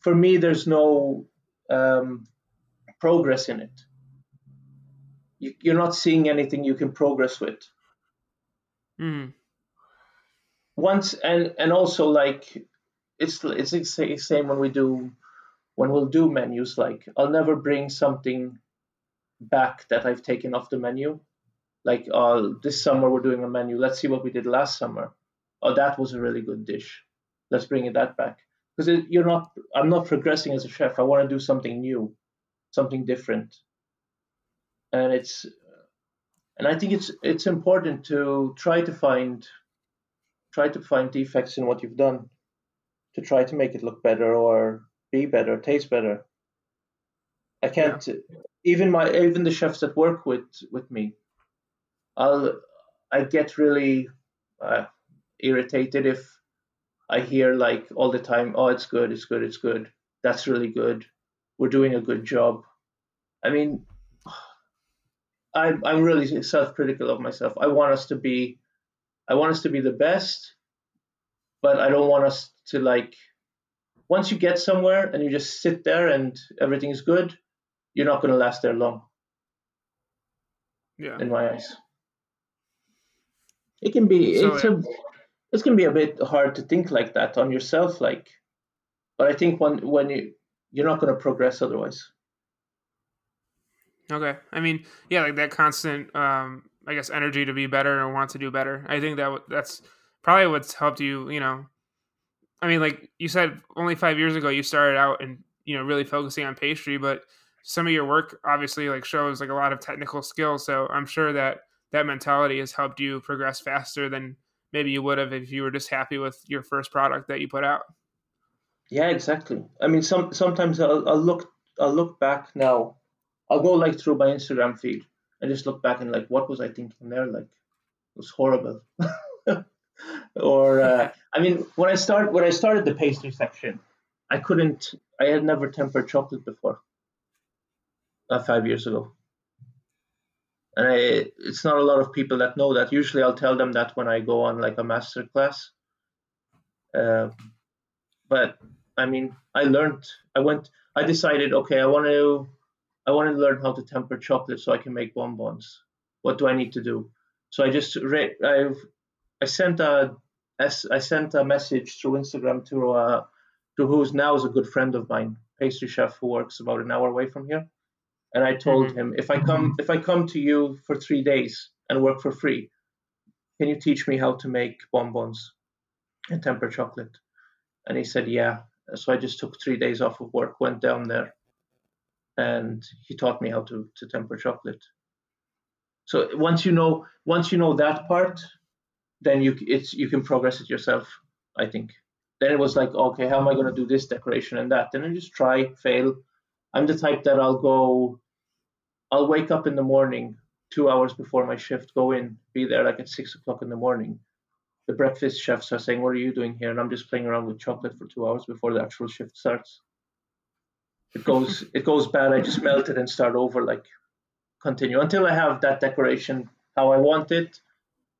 for me there's no um, progress in it. You, you're not seeing anything you can progress with. Mm once and and also like it's it's the same when we do when we'll do menus like i'll never bring something back that i've taken off the menu. Like uh, this summer we're doing a menu. Let's see what we did last summer. Oh that was a really good dish. Let's bring it that back because you're not i'm not progressing as a chef i want to do something new something different and it's and i think it's it's important to try to find try to find defects in what you've done to try to make it look better or be better, taste better. I can't yeah. even my even the chefs that work with with me. I'll I get really uh, irritated if I hear like all the time, "Oh, it's good, it's good, it's good. That's really good. We're doing a good job." I mean, I'm I'm really self-critical of myself. I want us to be I want us to be the best, but I don't want us to like once you get somewhere and you just sit there and everything's good, you're not going to last there long. Yeah. In my eyes. It can be so, it's a it's going to be a bit hard to think like that on yourself like but I think when when you you're not going to progress otherwise. Okay. I mean, yeah, like that constant um I guess energy to be better and want to do better. I think that that's probably what's helped you. You know, I mean, like you said, only five years ago you started out and you know really focusing on pastry, but some of your work obviously like shows like a lot of technical skills. So I'm sure that that mentality has helped you progress faster than maybe you would have if you were just happy with your first product that you put out. Yeah, exactly. I mean, some sometimes I'll, I'll look I'll look back now. I'll go like through my Instagram feed and just look back and like, what was I thinking there? Like, it was horrible. or uh, I mean, when I start when I started the pastry section, I couldn't. I had never tempered chocolate before. Uh, five years ago, and I, it's not a lot of people that know that. Usually, I'll tell them that when I go on like a master class. Uh, but I mean, I learned. I went. I decided, okay, I want to I want to learn how to temper chocolate so I can make bonbons. What do I need to do? So I just read. I've I sent a I sent a message through Instagram to uh, to who's now is a good friend of mine, pastry chef who works about an hour away from here, and I told mm-hmm. him if I come if I come to you for three days and work for free, can you teach me how to make bonbons and temper chocolate? And he said yeah. So I just took three days off of work, went down there, and he taught me how to, to temper chocolate. So once you know once you know that part, then you it's you can progress it yourself. I think. Then it was like, okay, how am I going to do this decoration and that? Then I just try, fail. I'm the type that I'll go. I'll wake up in the morning, two hours before my shift, go in, be there like at six o'clock in the morning. The breakfast chefs are saying, "What are you doing here?" And I'm just playing around with chocolate for two hours before the actual shift starts it goes it goes bad, I just melt it and start over, like continue until I have that decoration how I want it,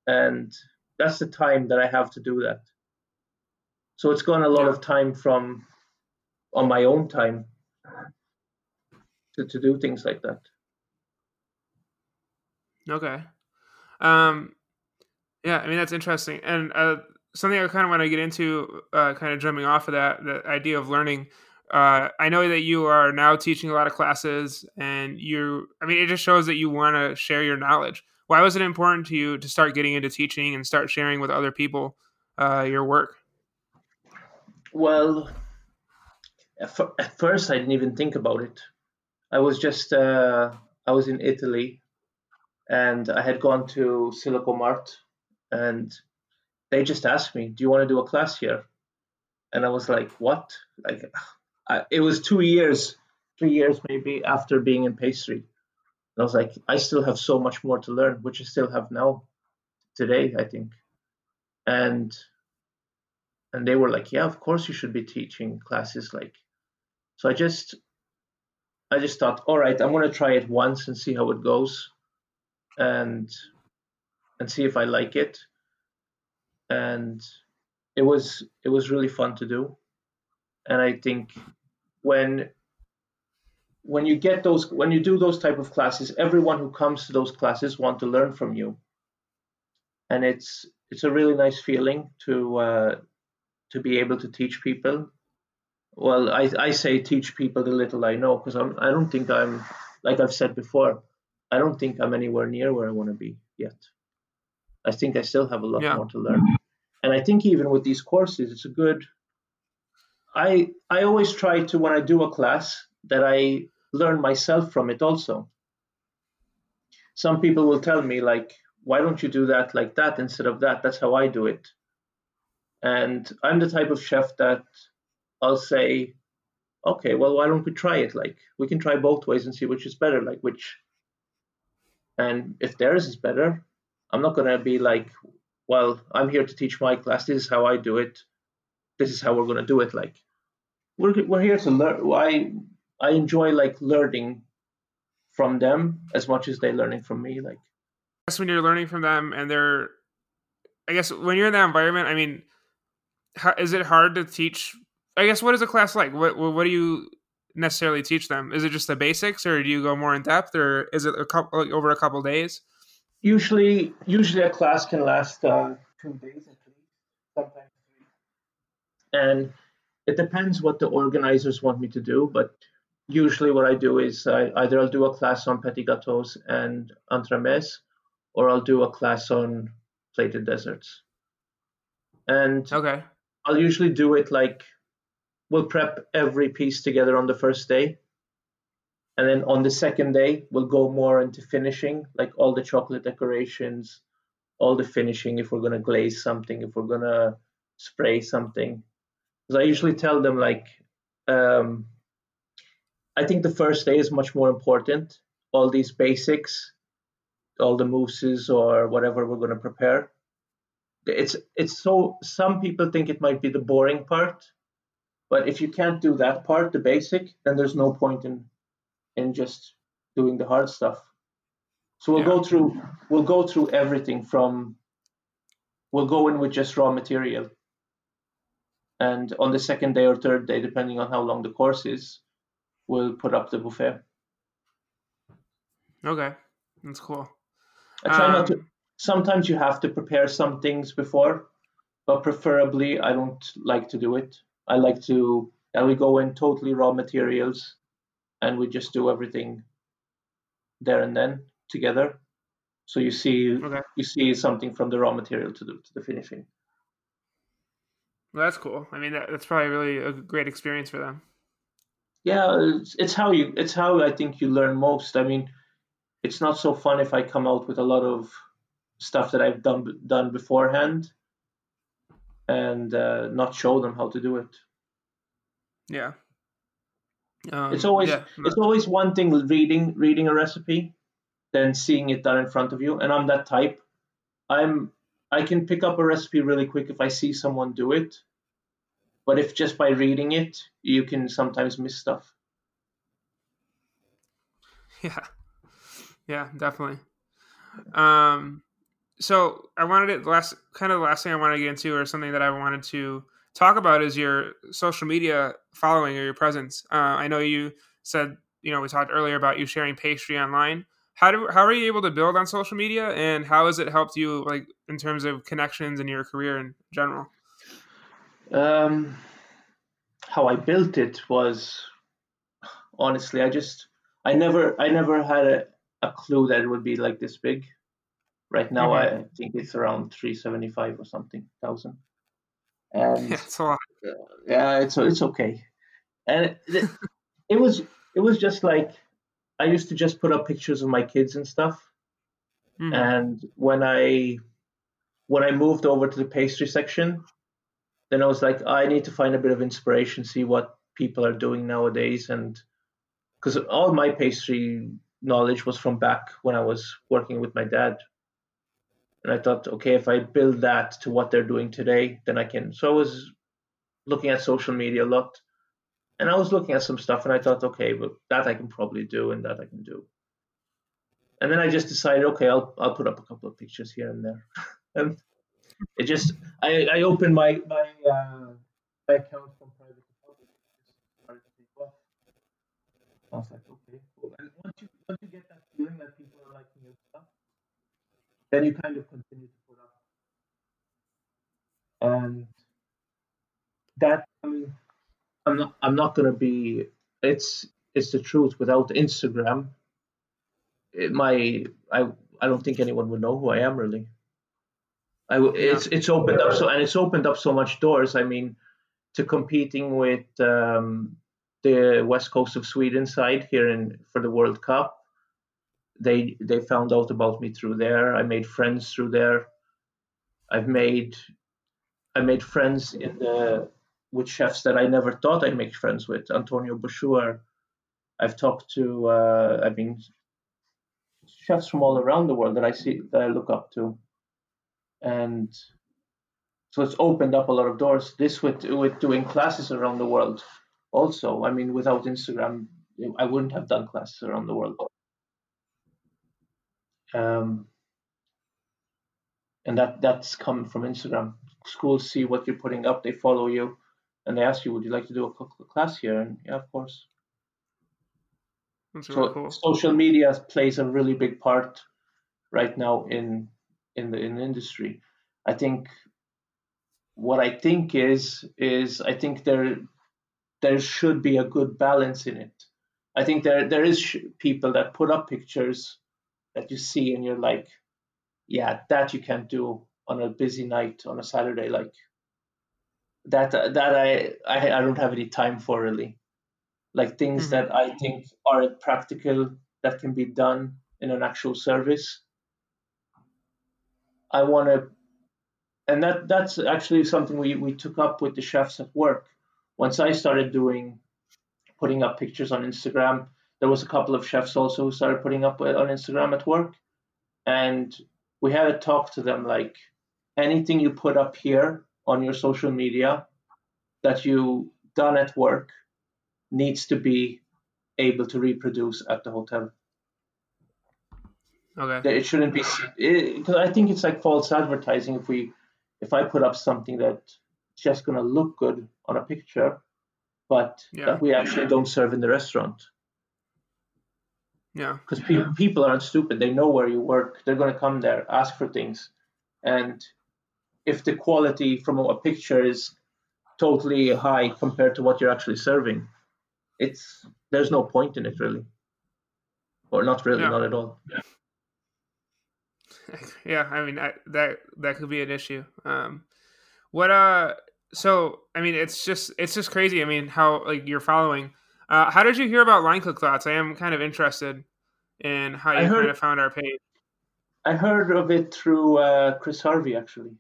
and that's the time that I have to do that. So it's gone a lot of time from on my own time to, to do things like that. Okay. Um yeah, I mean that's interesting. And uh something I kind of want to get into uh kind of jumping off of that the idea of learning uh, I know that you are now teaching a lot of classes, and you. I mean, it just shows that you want to share your knowledge. Why was it important to you to start getting into teaching and start sharing with other people uh, your work? Well, at first I didn't even think about it. I was just uh, I was in Italy, and I had gone to Silicomart, and they just asked me, "Do you want to do a class here?" And I was like, "What?" Like I, it was two years, three years maybe after being in pastry. And I was like, I still have so much more to learn, which I still have now, today, I think. And and they were like, yeah, of course you should be teaching classes like. So I just I just thought, all right, I'm gonna try it once and see how it goes, and and see if I like it. And it was it was really fun to do, and I think when when you get those when you do those type of classes everyone who comes to those classes want to learn from you and it's it's a really nice feeling to uh, to be able to teach people well i i say teach people the little i know because i'm i don't think i'm like i've said before i don't think i'm anywhere near where i want to be yet i think i still have a lot yeah. more to learn and i think even with these courses it's a good I I always try to when I do a class that I learn myself from it also. Some people will tell me like, why don't you do that like that instead of that? That's how I do it. And I'm the type of chef that I'll say, okay, well, why don't we try it? Like, we can try both ways and see which is better, like which. And if theirs is better, I'm not gonna be like, well, I'm here to teach my class. This is how I do it this is how we're going to do it like we're, we're here to learn i i enjoy like learning from them as much as they're learning from me like I guess when you're learning from them and they're i guess when you're in that environment i mean how, is it hard to teach i guess what is a class like? What what do you necessarily teach them? Is it just the basics or do you go more in depth or is it a couple like over a couple days? Usually usually a class can last uh, two days at least sometimes three. and it depends what the organizers want me to do but usually what i do is I, either i'll do a class on petit gâteaux and entremets or i'll do a class on plated desserts. And okay. I'll usually do it like we'll prep every piece together on the first day and then on the second day we'll go more into finishing like all the chocolate decorations all the finishing if we're going to glaze something if we're going to spray something because I usually tell them like, um, I think the first day is much more important. All these basics, all the mousses or whatever we're going to prepare. It's it's so some people think it might be the boring part, but if you can't do that part, the basic, then there's no point in in just doing the hard stuff. So we'll yeah. go through we'll go through everything from we'll go in with just raw material and on the second day or third day, depending on how long the course is, we'll put up the buffet. Okay, that's cool. I try um, not to. Um, sometimes you have to prepare some things before, but preferably I don't like to do it. I like to. I will go in totally raw materials, and we just do everything there and then together. So you see, okay. you see something from the raw material to the to the finishing. Well, that's cool. I mean, that, that's probably really a great experience for them. Yeah, it's, it's how you. It's how I think you learn most. I mean, it's not so fun if I come out with a lot of stuff that I've done done beforehand, and uh, not show them how to do it. Yeah. Um, it's always yeah. it's always one thing reading reading a recipe, than seeing it done in front of you. And I'm that type. I'm I can pick up a recipe really quick if I see someone do it. But if just by reading it, you can sometimes miss stuff. Yeah. Yeah, definitely. Um so I wanted to last kind of the last thing I wanted to get into or something that I wanted to talk about is your social media following or your presence. Uh, I know you said, you know, we talked earlier about you sharing pastry online how do how are you able to build on social media and how has it helped you like in terms of connections in your career in general um how I built it was honestly, I just I never I never had a, a clue that it would be like this big. Right now, mm-hmm. I think it's around three seventy five or something thousand. And yeah, it's a lot. Yeah, it's it's okay. And it, it was it was just like I used to just put up pictures of my kids and stuff. Mm-hmm. And when I when I moved over to the pastry section, then I was like, I need to find a bit of inspiration, see what people are doing nowadays, and because all my pastry knowledge was from back when I was working with my dad. And I thought, okay, if I build that to what they're doing today, then I can. So I was looking at social media a lot, and I was looking at some stuff, and I thought, okay, but that I can probably do, and that I can do. And then I just decided, okay, I'll I'll put up a couple of pictures here and there, and it just I I opened my my uh, my account from private to public. I was like, okay, cool. And once you once you get that feeling that people are liking your stuff, then you kind of continue to put up. And that I mean, I'm not I'm not gonna be. It's it's the truth. Without Instagram, it, my I I don't think anyone would know who I am really. I, it's it's opened up so and it's opened up so much doors. I mean, to competing with um, the west coast of Sweden side here in for the World Cup. They they found out about me through there. I made friends through there. I've made I made friends in the with chefs that I never thought I'd make friends with. Antonio Bachour. I've talked to uh, I mean chefs from all around the world that I see that I look up to, and so it's opened up a lot of doors. This with with doing classes around the world also. I mean, without Instagram, I wouldn't have done classes around the world. Um, and that that's come from Instagram. Schools see what you're putting up, they follow you, and they ask you, "Would you like to do a class here?" And yeah, of course. That's really so cool. social media plays a really big part right now in in the in the industry. I think what I think is is I think there there should be a good balance in it. I think there there is sh- people that put up pictures that you see and you're like, yeah, that you can't do on a busy night on a Saturday. Like that that I I, I don't have any time for really. Like things mm-hmm. that I think are practical that can be done in an actual service. I want to, and that that's actually something we we took up with the chefs at work once I started doing putting up pictures on Instagram, there was a couple of chefs also who started putting up on Instagram at work, and we had a talk to them like anything you put up here on your social media that you done at work needs to be able to reproduce at the hotel. Okay. It shouldn't be because I think it's like false advertising if we if I put up something that just going to look good on a picture, but yeah. that we actually don't serve in the restaurant. Yeah. Because pe- people aren't stupid. They know where you work. They're going to come there, ask for things. And if the quality from a picture is totally high compared to what you're actually serving, it's there's no point in it really. Or not really, yeah. not at all. Yeah. yeah, I mean I, that that could be an issue. Um, what uh so I mean, it's just it's just crazy. I mean, how like you're following. Uh, how did you hear about Line Cook Thoughts? I am kind of interested in how you heard, kind of found our page. I heard of it through uh, Chris Harvey actually,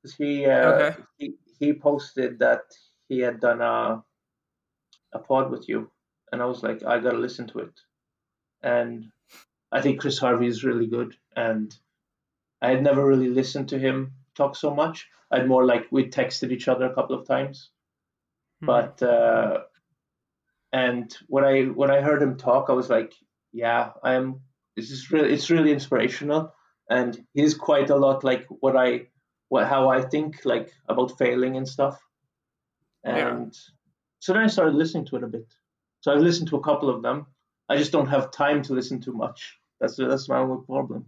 because he, uh, okay. he he posted that he had done a a pod with you, and I was like, I gotta listen to it, and I think Chris Harvey is really good, and I had never really listened to him talk so much. I'd more like we texted each other a couple of times, hmm. but uh, and when I when I heard him talk, I was like, yeah, I'm. This is really it's really inspirational, and he's quite a lot like what I what how I think like about failing and stuff, and yeah. so then I started listening to it a bit. So I've listened to a couple of them. I just don't have time to listen to much. That's that's my only problem.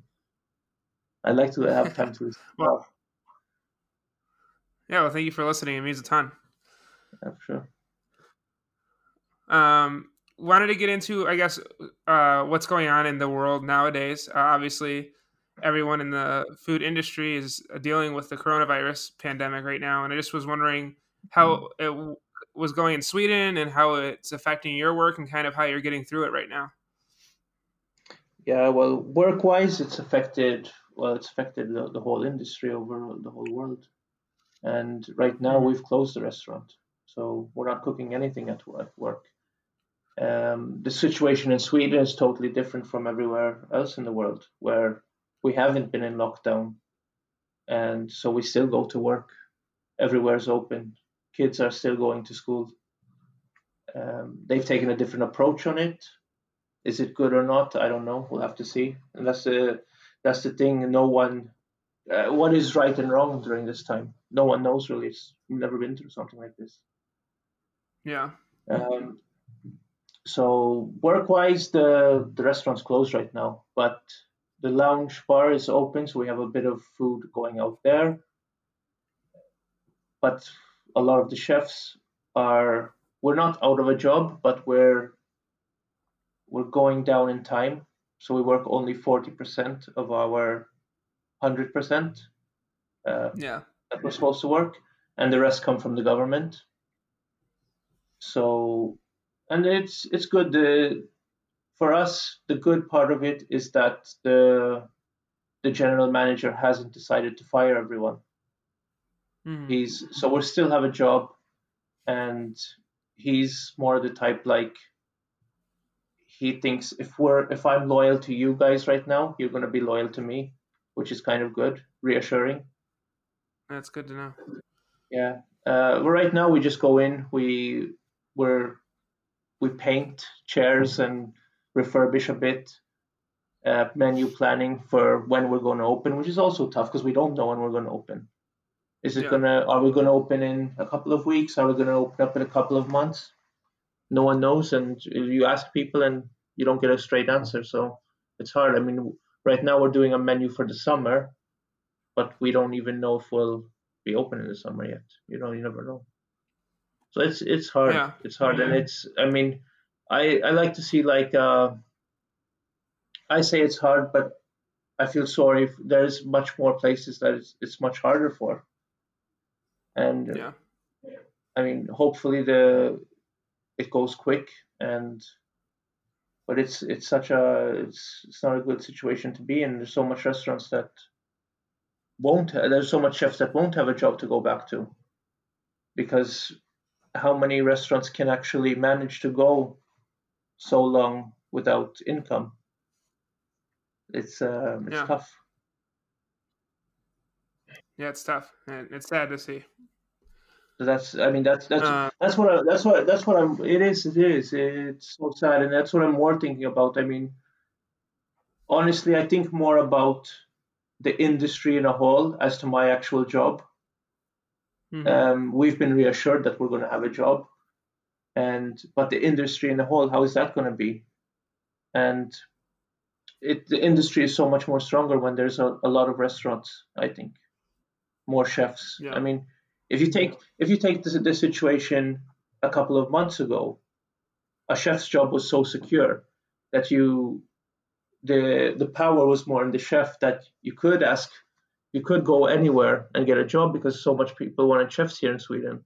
I like to have time to listen. well, yeah, well, thank you for listening. It means a ton. Yeah, sure. Um, wanted to get into, I guess, uh, what's going on in the world nowadays. Uh, obviously, everyone in the food industry is dealing with the coronavirus pandemic right now, and I just was wondering how it w- was going in Sweden and how it's affecting your work and kind of how you're getting through it right now. Yeah, well, work-wise, it's affected. Well, it's affected the, the whole industry over the whole world, and right now we've closed the restaurant, so we're not cooking anything at work. Um, the situation in Sweden is totally different from everywhere else in the world, where we haven't been in lockdown, and so we still go to work. Everywhere's open. Kids are still going to school. Um, they've taken a different approach on it. Is it good or not? I don't know. We'll have to see. And that's the that's the thing. No one. Uh, what is right and wrong during this time? No one knows really. It's we've never been through something like this. Yeah. Um, so work-wise, the the restaurant's closed right now, but the lounge bar is open, so we have a bit of food going out there. But a lot of the chefs are we're not out of a job, but we're we're going down in time. So we work only forty percent of our hundred percent. Uh, yeah, that we're supposed to work, and the rest come from the government. So and it's it's good. The for us, the good part of it is that the the general manager hasn't decided to fire everyone. Mm. He's so we still have a job, and he's more the type like he thinks if we're if I'm loyal to you guys right now, you're gonna be loyal to me, which is kind of good, reassuring. That's good to know. Yeah. Uh, well, right now we just go in. We we're we paint chairs and refurbish a bit. Uh, menu planning for when we're going to open, which is also tough because we don't know when we're going to open. Is it yeah. gonna? Are we going to open in a couple of weeks? Are we going to open up in a couple of months? No one knows, and you ask people and you don't get a straight answer. So it's hard. I mean, right now we're doing a menu for the summer, but we don't even know if we'll be open in the summer yet. You know, you never know. So it's it's hard. Yeah. It's hard, and it's. I mean, I I like to see like. Uh, I say it's hard, but I feel sorry. If there's much more places that it's it's much harder for. And yeah. I mean, hopefully the it goes quick and but it's it's such a it's it's not a good situation to be in. There's so much restaurants that won't. There's so much chefs that won't have a job to go back to because how many restaurants can actually manage to go so long without income. It's uh, it's yeah. tough. Yeah, it's tough, and it's sad to see. So that's, I mean, that's that's uh, that's what I, that's what that's what I'm. It is, it is. It's so sad, and that's what I'm more thinking about. I mean, honestly, I think more about the industry in a whole as to my actual job Mm-hmm. Um, we've been reassured that we're going to have a job, and but the industry in the whole, how is that going to be? And it the industry is so much more stronger when there's a, a lot of restaurants. I think more chefs. Yeah. I mean, if you take if you take this, this situation a couple of months ago, a chef's job was so secure that you the the power was more in the chef that you could ask you could go anywhere and get a job because so much people wanted chefs here in Sweden.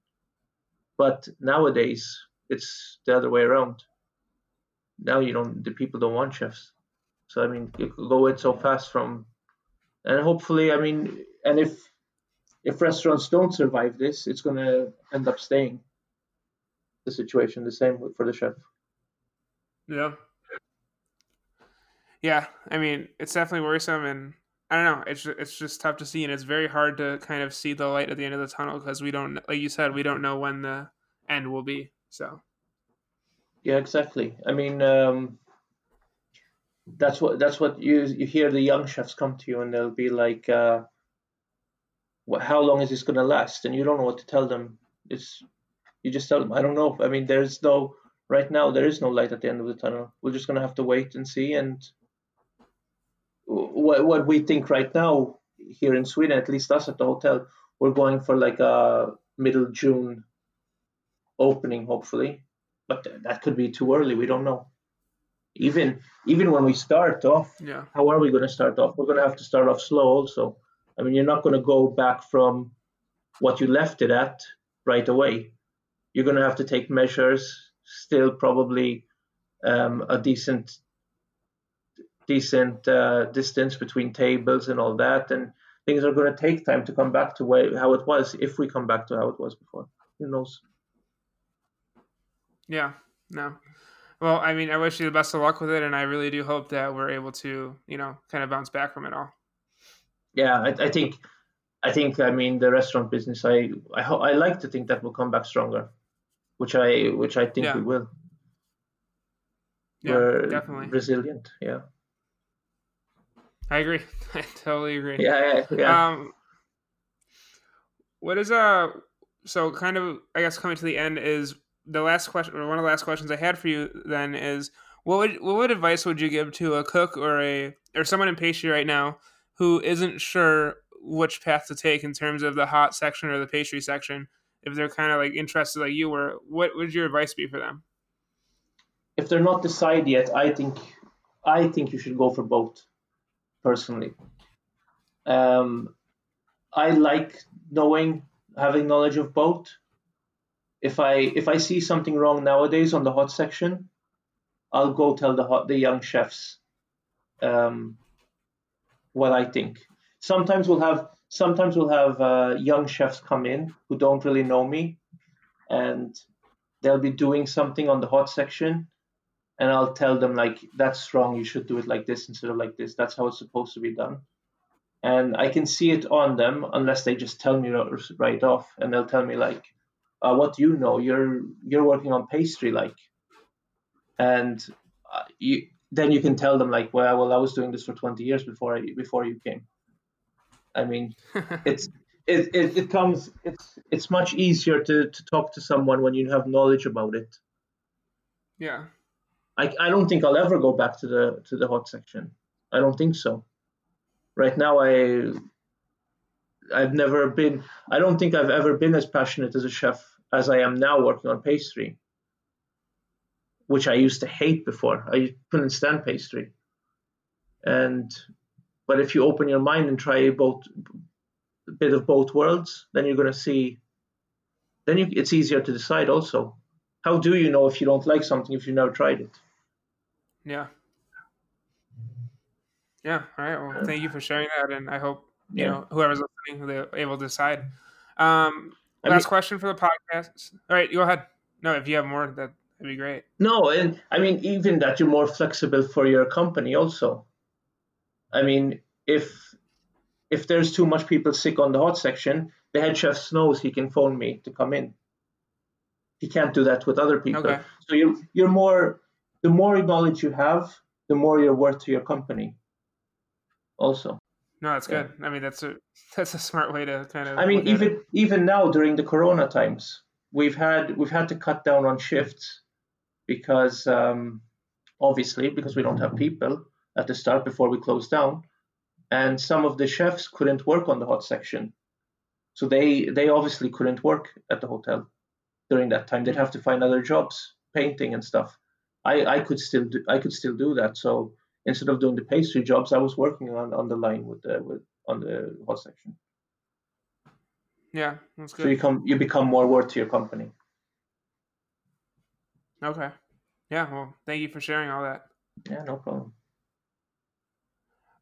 But nowadays it's the other way around. Now you don't the people don't want chefs. So I mean you could go in so fast from and hopefully I mean and if if restaurants don't survive this, it's gonna end up staying the situation the same for the chef. Yeah. Yeah, I mean, it's definitely worrisome and I don't know. It's it's just tough to see, and it's very hard to kind of see the light at the end of the tunnel because we don't, like you said, we don't know when the end will be. So. Yeah, exactly. I mean, um, that's what that's what you you hear the young chefs come to you and they'll be like, uh, what, "How long is this going to last?" And you don't know what to tell them. It's you just tell them, "I don't know." I mean, there's no right now. There is no light at the end of the tunnel. We're just going to have to wait and see and what, what we think right now here in Sweden, at least us at the hotel, we're going for like a middle June opening, hopefully. but that could be too early. We don't know. Even even when we start off, yeah. how are we going to start off? We're going to have to start off slow, also. I mean, you're not going to go back from what you left it at right away. You're going to have to take measures, still probably um, a decent decent uh, distance between tables and all that, and things are going to take time to come back to way, how it was if we come back to how it was before. Who knows? Yeah, no. Well, I mean, I wish you the best of luck with it, and I really do hope that we're able to, you know, kind of bounce back from it all. Yeah, I, I think, I think, I mean, the restaurant business, I, I, ho- I like to think that we'll come back stronger, which I, which I think Yeah. we will. Yeah, We're definitely. resilient. Yeah. I agree. I totally agree. Yeah. Yeah. yeah. Um, what is uh so kind of I guess coming to the end is the last question or one of the last questions I had for you then is what would what would advice would you give to a cook or a or someone in pastry right now who isn't sure which path to take in terms of the hot section or the pastry section if they're kind of like interested like you were what would your advice be for them if they're not decided yet, I think I think you should go for both. Personally, um, I like knowing having knowledge of both. If I if I see something wrong nowadays on the hot section, I'll go tell the hot the young chefs um, what I think. Sometimes we'll have sometimes we'll have uh, young chefs come in who don't really know me, and they'll be doing something on the hot section and I'll tell them like that's wrong. You should do it like this instead of like this. That's how it's supposed to be done. And I can see it on them unless they just tell me right off, and they'll tell me like, uh, "What do you know? You're you're working on pastry, like." And uh, you then you can tell them like, "Well, well, I was doing this for 20 years before I before you came." I mean, it's it, it, it comes it's it's much easier to, to talk to someone when you have knowledge about it. yeah I, I don't think I'll ever go back to the to the hot section. I don't think so. Right now, I I've never been. I don't think I've ever been as passionate as a chef as I am now working on pastry, which I used to hate before. I couldn't stand pastry. And but if you open your mind and try both a bit of both worlds, then you're gonna see. Then you, it's easier to decide also how do you know if you don't like something if you've never tried it? Yeah. Yeah. All right. Well, thank you for sharing that, and I hope you Yeah. know whoever's listening they're able to decide. Um, I last mean- question for the podcast. All right, go ahead. No, if you have more, that that'd be great. No, and I mean even that you're more flexible for your company also. I mean, if if there's too much people sick on the hot section, the head chef knows he can phone me to come in. He can't do that with other people. Okay. So you're you're more the more knowledge you have, the more you're worth to your company. Also. No, that's Yeah. good. I mean, that's a that's a smart way to kind of. I mean, at it. even even now during the Corona times, we've had we've had to cut down on shifts because um, obviously because we don't have people at the start before we closed down, and some of the chefs couldn't work on the hot section, so they they obviously couldn't work at the hotel during that time. They'd have to find other jobs, painting and stuff. I I could still do I could still do that. So instead of doing the pastry jobs, I was working on on the line with the with on the hot section. yeah, that's good. So you come you become more worth to your company. Okay. Yeah. Well, thank you for sharing all that. Yeah, no problem.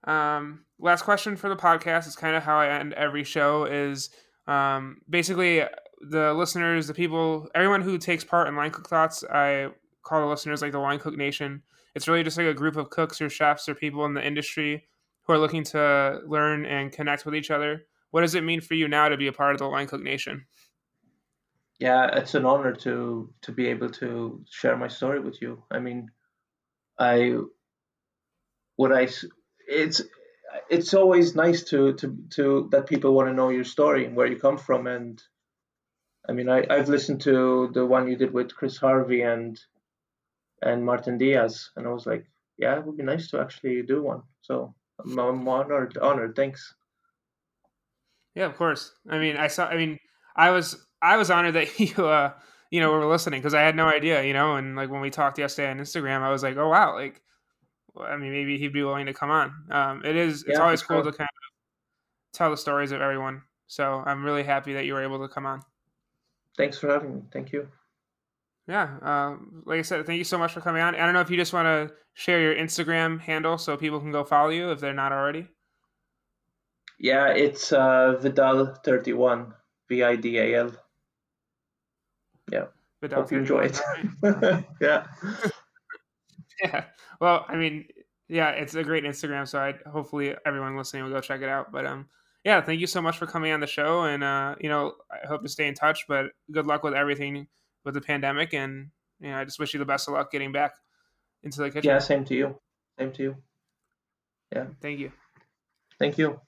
Um, last question for the podcast is kind of how I end every show is um, basically the listeners, the people, everyone who takes part in Line Cook Thoughts, I call the listeners like the Line Cook Nation. It's really just like a group of cooks or chefs or people in the industry who are looking to learn and connect with each other. What does it mean for you now to be a part of the Line Cook Nation? Yeah, it's an honor to to be able to share my story with you. I mean, I what I it's it's always nice to to to that people want to know your story and where you come from and I mean I I've listened to the one you did with Chris Harvey and and Martin Diaz and I was like, yeah, it would be nice to actually do one. So I'm, I'm honored honored. Thanks. Yeah, of course. I mean, I saw. I mean, I was I was honored that you uh you know, were listening because I had no idea, you know. And like when we talked yesterday on Instagram, I was like, oh wow, like, I mean, maybe he'd be willing to come on. Um, it is. It's Yeah, always cool sure. to kind of tell the stories of everyone. So I'm really happy that you were able to come on. Thanks for having me. Thank you. Yeah, um, like I said, thank you so much for coming on. I don't know if you just want to share your Instagram handle so people can go follow you if they're not already. Yeah, it's uh, Vidal31, V I D A L. Yeah. But Hope you enjoy it. Yeah. yeah. Well, I mean, yeah, it's a great Instagram, so I hopefully everyone listening will go check it out. But um, yeah, thank you so much for coming on the show, and uh, you know, I hope to stay in touch. But good luck with everything with the pandemic, and you know, I just wish you the best of luck getting back into the kitchen. Yeah, same to you. Same to you. Yeah. Thank you. Thank you.